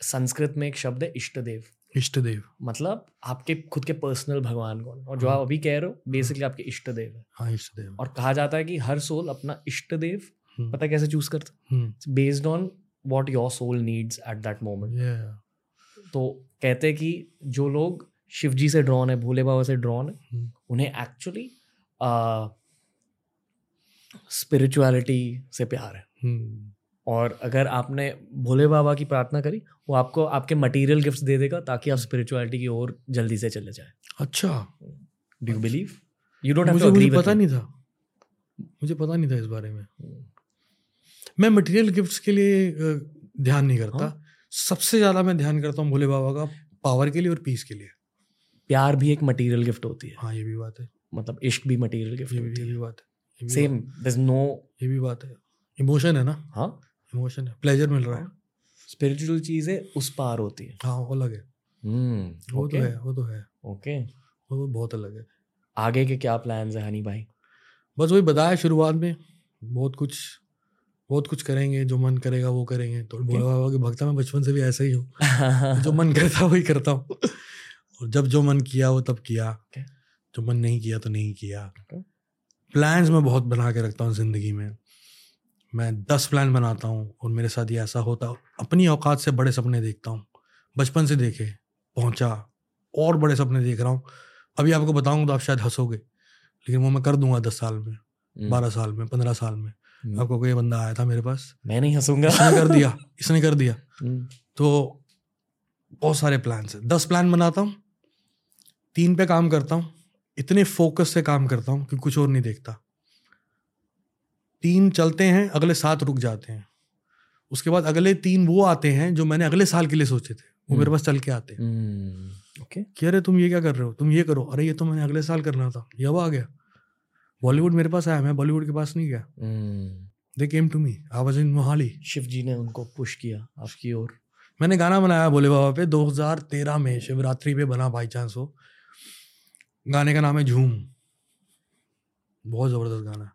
संस्कृत में एक शब्द है इष्ट देव इष्ट देव मतलब आपके खुद के पर्सनल भगवान कौन? और जो हाँ। आप अभी कह रहे हो बेसिकली आपके इष्ट देव है। हाँ इष्ट देव और कहा जाता है कि हर सोल अपना इष्ट देव हम्म, पता कैसे चूज़ करता based on what your soul needs at that moment तो कहते कि जो लोग शिव जी से ड्रॉन है भोले बाबा से ड्रॉन है हम्म, उन्हें एक्चुअली स्पिरिचुअलिटी से प्यार है। हम्म, और अगर आपने भोले बाबा की प्रार्थना करी वो आपको आपके मटेरियल गिफ्ट्स दे देगा ताकि आप स्पिरिचुअलिटी की ओर जल्दी से चले जाए। अच्छा। Do you believe you don't मुझे मुझे पता नहीं था। मुझे पता नहीं था इस बारे में। मैं मटेरियल गिफ्ट्स के लिए ध्यान नहीं करता। हाँ? सबसे ज़्यादा मैं ध्यान करता हूँ भोले बाबा का पावर के लिए और पीस के लिए। प्यार भी एक मटेरियल गिफ्ट होती है। हाँ ये भी बात है। मतलब इश्क भी मटेरियल गिफ्ट ये भी ये भी बात है सेम दिस नो ये भी बात है। इमोशन है ना? हाँ। इमोशन है। प्लेजर मिल रहा है। स्पिरिचुअल चीज़ें उस पार होती है। हाँ वो अलग है। हम्म वो तो है वो तो है। ओके वो तो बहुत अलग है। आगे के क्या प्लान्स है हनी भाई? बस वही बताया शुरुआत में बहुत कुछ बहुत कुछ करेंगे जो मन करेगा वो करेंगे। तो भोले बाबा के भक्ता मैं बचपन से भी ऐसा ही हूँ। जो मन करता वही करता हूँ। और जब जो मन किया वो तब किया। Okay. जो मन नहीं किया तो नहीं किया। Okay. प्लान्स मैं बहुत बना के रखता हूँ ज़िंदगी में। मैं दस प्लान बनाता हूँ और मेरे साथ ये ऐसा होता अपनी औकात से बड़े सपने देखता हूँ। बचपन से देखे पहुँचा और बड़े सपने देख रहा हूँ। अभी आपको बताऊँगा तो आप शायद हंसोगे लेकिन वो मैं कर दूँगा दस साल में हम्म, बारह साल में पंद्रह साल में। आपको कोई बंदा आया था मेरे पास। मैं नहीं हंसूँगा। इसने कर दिया इसने कर दिया। हम्म, तो बहुत सारे प्लान्स हैं। दस प्लान बनाता हूँ तीन पे काम करता हूँ इतने फोकस से काम करता हूँ कि कुछ और नहीं देखता। तीन चलते हैं अगले सात रुक जाते हैं। उसके बाद अगले तीन वो आते हैं जो मैंने अगले साल के लिए सोचे थे। वो मेरे पास चल के आते हैं। Hmm, okay. कि अरे तुम ये क्या कर रहे हो? तुम ये करो। अरे ये तो मैंने अगले साल करना था। ये अब आ गया। बॉलीवुड मेरे पास आया मैं बॉलीवुड के पास नहीं गया। They came to me I was in Mohali Shiv ji ने उनको पुश किया आपकी ओर। मैंने गाना बनाया भोले बाबा पे 2013 में शिवरात्रि पे बना बाई चांस हो गाने का नाम है झूम। बहुत ज़बरदस्त गाना है।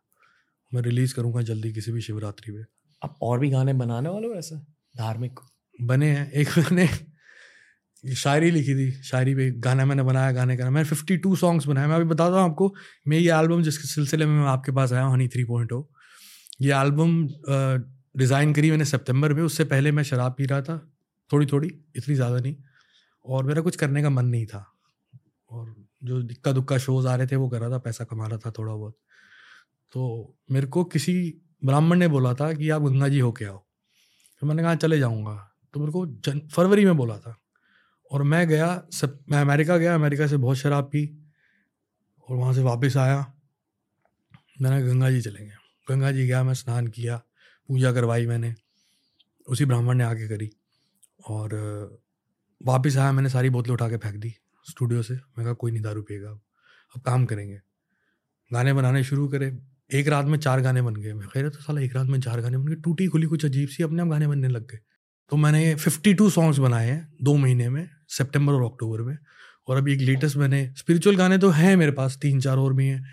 मैं रिलीज़ करूँगा जल्दी किसी भी शिवरात्रि पे। आप और भी गाने बनाने वाले हो ऐसे? धार्मिक? बने हैं एक मैंने शायरी लिखी थी, शायरी पे गाना मैंने बनाया, गाने का। मैंने फिफ्टी टू सॉन्ग्स बनाए। मैं अभी बताता हूँ आपको, मैं ये एल्बम जिसके सिलसिले में मैं आपके पास आया हूँ हनी थ्री पॉइंट हो ये एल्बम डिज़ाइन करी मैंने सितंबर में। उससे पहले मैं शराब पी रहा था थोड़ी थोड़ी इतनी ज़्यादा नहीं। और मेरा कुछ करने का मन नहीं था। और जो दिक्का दुक्का शोज़ आ रहे थे, वो कर रहा था, पैसा कमा रहा था थोड़ा बहुत तो मेरे को किसी ब्राह्मण ने बोला था कि आप गंगा जी होके आओ। तो मैंने कहा चले जाऊँगा। तो मेरे को जन, फरवरी में बोला था। और मैं गया, सब, मैं अमेरिका गया, अमेरिका से बहुत शराब पी और वहाँ से वापस आया। मैंने गंगा जी चलेंगे गंगा जी गया, मैं स्नान किया, पूजा करवाई मैंने, उसी ब्राह्मण ने आके करी और वापस आया, मैंने सारी बोतलें उठा के फेंक दी स्टूडियो से। मैं कहा, कोई नहीं, दारू पिएगा अब अब काम करेंगे। गाने बनाने शुरू करे, एक रात में चार गाने बन गए। मैं कह रहा तो साला, एक रात में चार गाने बन गए, टूटी खुली कुछ अजीब सी, अपने आप गाने बनने लग गए। तो मैंने फिफ्टी टू सॉन्ग्स बनाए हैं दो महीने में सितंबर और अक्टूबर में और अभी एक लेटेस्ट मैंने स्पिरिचुअल गाने तो हैं मेरे पास तीन चार और भी हैं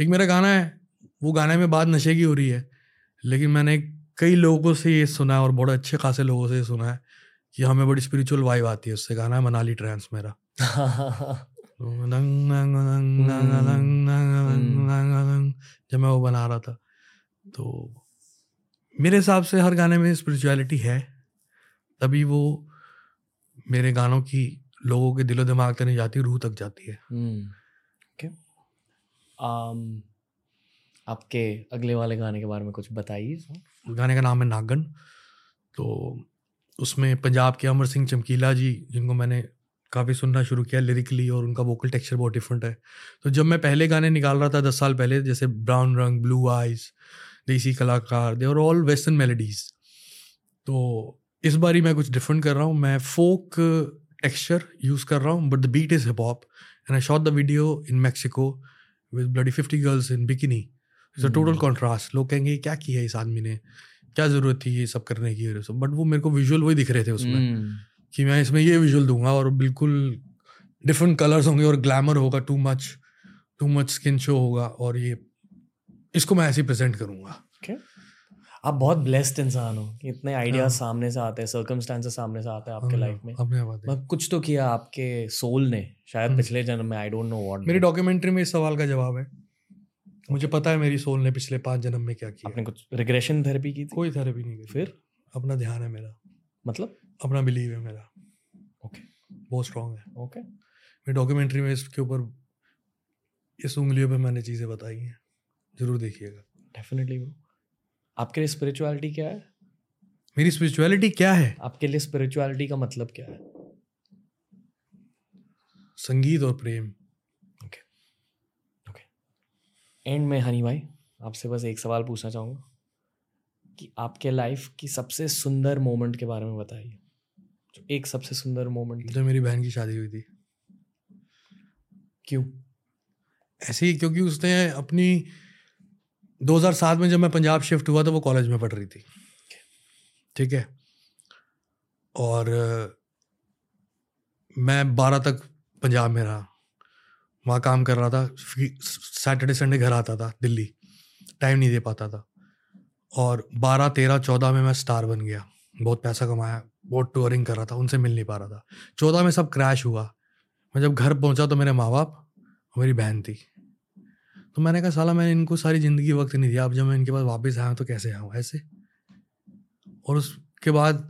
एक मेरा गाना है वो गाने में बात नशे की हो रही है लेकिन मैंने कई लोगों से ये सुना है और बड़े अच्छे खासे लोगों से ये सुना है कि हमें बड़ी स्पिरिचुअल वाइब आती है उससे गाना है मनाली ट्रांस मेरा जब मैं वो बना रहा था तो मेरे हिसाब से हर गाने में स्पिरिचुअलिटी है तभी वो मेरे गानों की लोगों के दिलो दिमाग तक नहीं जाती रूह तक जाती है। ओके um, आपके अगले वाले गाने के बारे में कुछ बताइए उस गाने का नाम है नागन। तो उसमें पंजाब के अमर सिंह चमकीला जी जिनको मैंने काफ़ी सुनना शुरू किया लिरिकली और उनका वोकल टेक्सचर बहुत डिफरेंट है। तो जब मैं पहले गाने निकाल रहा था दस साल पहले जैसे ब्राउन रंग ब्लू आइज़ देसी कलाकार दे और ऑल वेस्टर्न मेलोडीज तो इस बारी मैं कुछ डिफरेंट कर रहा हूँ। मैं फोक टेक्सचर यूज़ कर रहा हूँ but the beat is hip hop and I shot the video in Mexico with bloody fifty girls in bikini it's a total contrast लोग कहेंगे क्या किया इस आदमी ने? क्या ज़रूरत थी ये सब करने की? सब। बट वो मेरे को विजुअल वही दिख रहे थे उसमें हम्म, कि मैं इसमें ये विजुअल दूँगा और बिल्कुल डिफरेंट कलर्स होंगे और ग्लैमर होगा too much too much skin show होगा और ये इसको मैं ऐसे ही प्रेजेंट करूँगा। Okay. आप बहुत ब्लेस्ड इंसान हो कि इतने आइडियाज़ हाँ। सामने से आते हैं सर्कमस्टांसेस सामने से आते हैं आपके लाइफ में। अपने बात है मतलब कुछ तो किया आपके सोल ने शायद हम्म। पिछले जन्म में आई डोंट नो व्हाट मेरी डॉक्यूमेंट्री में इस सवाल का जवाब है। मुझे पता है मेरी सोल ने पिछले पाँच जन्म में क्या किया। आपने कुछ रिग्रेशन थेरेपी की थी? कोई थेरेपी नहीं की फिर? अपना ध्यान है मेरा। मतलब? अपना बिलीव है मेरा। ओके बहुत स्ट्रांग है। ओके मेरी डॉक्यूमेंट्री में इसके ऊपर इस उंगलियों पे मैंने चीज़ें बताई हैं। ज़रूर देखिएगा। डेफिनेटली ब्रो आपके लिए स्पिरिचुअलिटी क्या है? मेरी स्पिरिचुअलिटी क्या है? आपके लिए स्पिरिचुअलिटी का मतलब क्या है? संगीत और प्रेम। ओके ओके एंड में हनी भाई आपसे बस एक सवाल पूछना चाहूँगा कि आपके लाइफ की सबसे सुंदर मोमेंट के बारे में बताइए। जो एक सबसे सुंदर मोमेंट जब मेरी बहन की शादी हुई थी। क्यों? ऐसे ही क्योंकि उसने अपनी 2007 में जब मैं पंजाब शिफ्ट हुआ तो वो कॉलेज में पढ़ रही थी। ठीक है? और, मैं 12 तक पंजाब में रहा। वहाँ काम कर रहा था सैटरडे, संडे घर आता था, दिल्ली। टाइम नहीं दे पाता था। और 12 13 14 में मैं स्टार बन गया। बहुत पैसा कमाया, बहुत टूरिंग कर रहा था, उनसे मिल नहीं पा रहा था। चौदह में सब क्रैश हुआ। मैं जब घर पहुँचा तो मेरे माँ बाप मेरी बहन थी। तो मैंने कहा, साला, मैंने इनको सारी ज़िंदगी वक्त नहीं दिया। अब जब मैं इनके पास वापस आया तो कैसे आऊँ ऐसे? और उसके बाद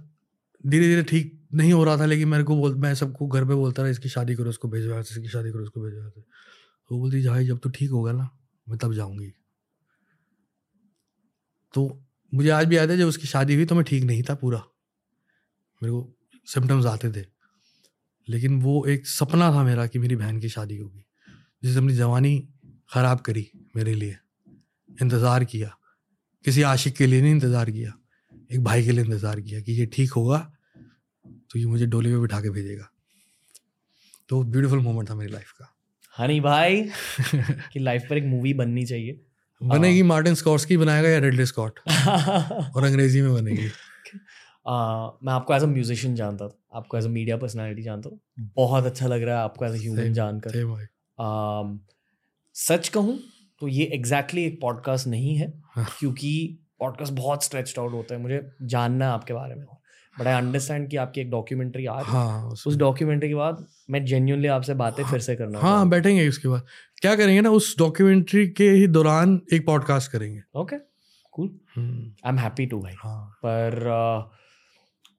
धीरे धीरे ठीक नहीं हो रहा था, लेकिन मेरे को बोल, मैं सबको घर पे बोलता रहा, इसकी शादी करो उसको भेजो यहाँ इसकी शादी करो उसको भेजो यहाँ तो बोलती भाई, जब तो ठीक होगा ना, मैं तब जाऊँगी। तो मुझे आज भी याद है, जब उसकी शादी हुई तो मैं ठीक नहीं था पूरा। मेरे को सिम्टम्स आते थे। लेकिन वो एक सपना था मेरा कि मेरी बहन की शादी होगी। जिसने अपनी जवानी ख़राब करी मेरे लिए। इंतज़ार किया। किसी आशिक के लिए नहीं इंतज़ार किया। एक भाई के लिए इंतज़ार किया कि ये ठीक होगा तो ये मुझे डोली में बिठा के भेजेगा। तो ब्यूटीफुल मोमेंट था मेरी लाइफ का। हनी भाई की लाइफ पर एक मूवी बननी चाहिए। बनेगी मार्टिन स्कॉट्स की बनाएगा या रेडले स्कॉट और अंग्रेज़ी में बनेगी। आ, मैं आपको एज अ म्यूजिशियन जानता था। आपको एज अ मीडिया पर्सनालिटी जानता हूँ बहुत अच्छा लग रहा है आपको एज अ ह्यूमन जानकर। आम, सच कहूँ तो ये एग्जैक्टली exactly एक पॉडकास्ट नहीं है हाँ। क्योंकि पॉडकास्ट बहुत स्ट्रेच्ड आउट होता है मुझे जानना है आपके बारे में बट आई अंडरस्टैंड कि आपकी एक डॉक्यूमेंट्री आ रही है। हाँ उस डॉक्यूमेंट्री के बाद मैं जेन्यूनली आपसे बातें हाँ, फिर से करना हाँ बैठेंगे उसके बाद। क्या करेंगे ना उस डॉक्यूमेंट्री के ही दौरान एक पॉडकास्ट करेंगे। Okay cool I am happy to भाई। हाँ। पर uh,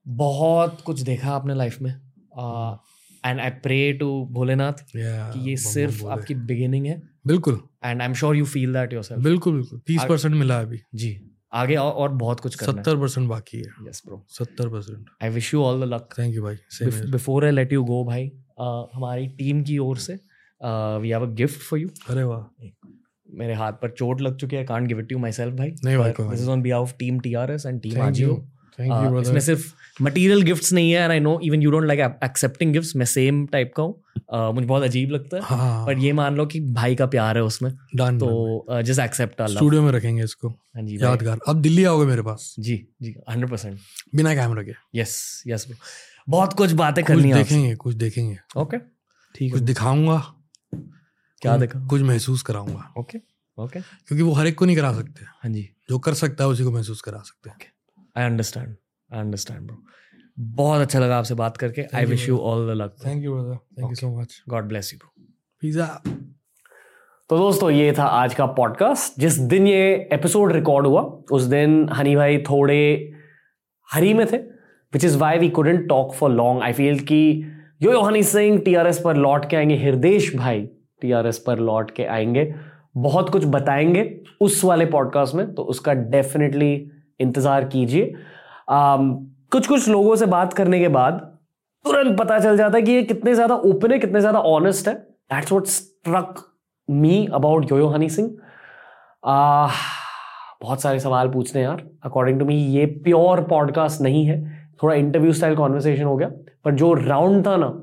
बहुत कुछ देखा आपने लाइफ में। And I pray to Bholenath कि ये सिर्फ़ आपकी बिगिनिंग है। बिल्कुल। And I am sure you feel that yourself बिल्कुल बिल्कुल। तीस परसेंट मिला है अभी। जी। आगे और, और बहुत कुछ करना सत्तर परसेंट बाकी है। यस ब्रो सत्तर percent. I wish you all the luck thank you भाई। Before I let you go भाई uh, हमारी टीम की ओर से we have a gift for you अरे वाह। मेरे हाथ पर चोट लग चुकी है। Can't give it you myself भाई। नहीं भाई, this is on behalf team TRS and team Ajio you. Uh. इसमें सिर्फ़ मटेरियल गिफ्ट्स नहीं है and I know even you don't like accepting gifts मैं सेम टाइप का हूँ। Uh, मुझे बहुत अजीब लगता है। हाँ। पर ये मान लो कि भाई का प्यार है उसमें। डन तो जस्ट एक्सेप्ट अल्लाह स्टूडियो में रखेंगे इसको। हाँ जी यादगार। अब दिल्ली आओगे मेरे पास? जी जी हंड्रेड परसेंट बिना कैमरा के। यस यस ब्रो बहुत कुछ बातें करनी है देखेंगे कुछ देखेंगे। ओके ठीक है। कुछ दिखाऊँगा। क्या देखा? कुछ महसूस कराऊँगा। ओके ओके क्योंकि वो हर एक को नहीं करा सकते। हाँ जी। जो कर सकता है उसी को महसूस करा सकते हैं। I understand I understand bro बहुत अच्छा लगा आपसे बात करके. I wish you all the luck thank you brother thank you so much God bless you bro pizza तो दोस्तों ये था आज का पॉडकास्ट जिस दिन ये एपिसोड रिकॉर्ड हुआ उस दिन हनी भाई थोड़े हरी में थे which is why we couldn't talk for long I feel कि yo yo Honey Singh TRS पर लौट के आएँगे हृदेश भाई टीआरएस पर लौट के आएँगे बहुत कुछ बताएँगे उस वाले पॉडकास्ट में तो उसका डेफिनेटली इंतज़ार कीजिए। कुछ कुछ लोगों से बात करने के बाद तुरंत पता चल जाता है कि ये कितने ज़्यादा ओपन है, कितने ज़्यादा ऑनेस्ट है। That's what struck me about yo yo Honey Singh बहुत सारे सवाल पूछने यार। अकॉर्डिंग टू मी ये प्योर पॉडकास्ट नहीं है। थोड़ा इंटरव्यू स्टाइल कॉन्वर्सेशन हो गया। पर जो राउंड था ना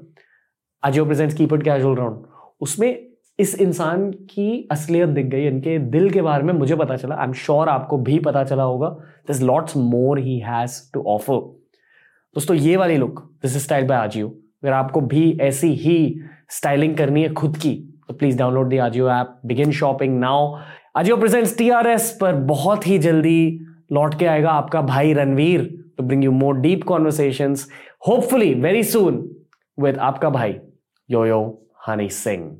Ajio presents keep it casual round उसमें इस इंसान की असलियत दिख गई, इनके दिल के बारे में मुझे पता चला। आई एम श्योर आपको भी पता चला होगा this lots more he has to offer दोस्तों, ये वाली look this is style by Ajio अगर आपको भी ऐसी ही स्टाइलिंग करनी है खुद की तो please download the Ajio app begin shopping now Ajio presents TRS पर बहुत ही जल्दी लौट के आएगा आपका भाई Ranveer to bring you more deep conversation hopefully very soon with आपका भाई यो यो हनी सिंह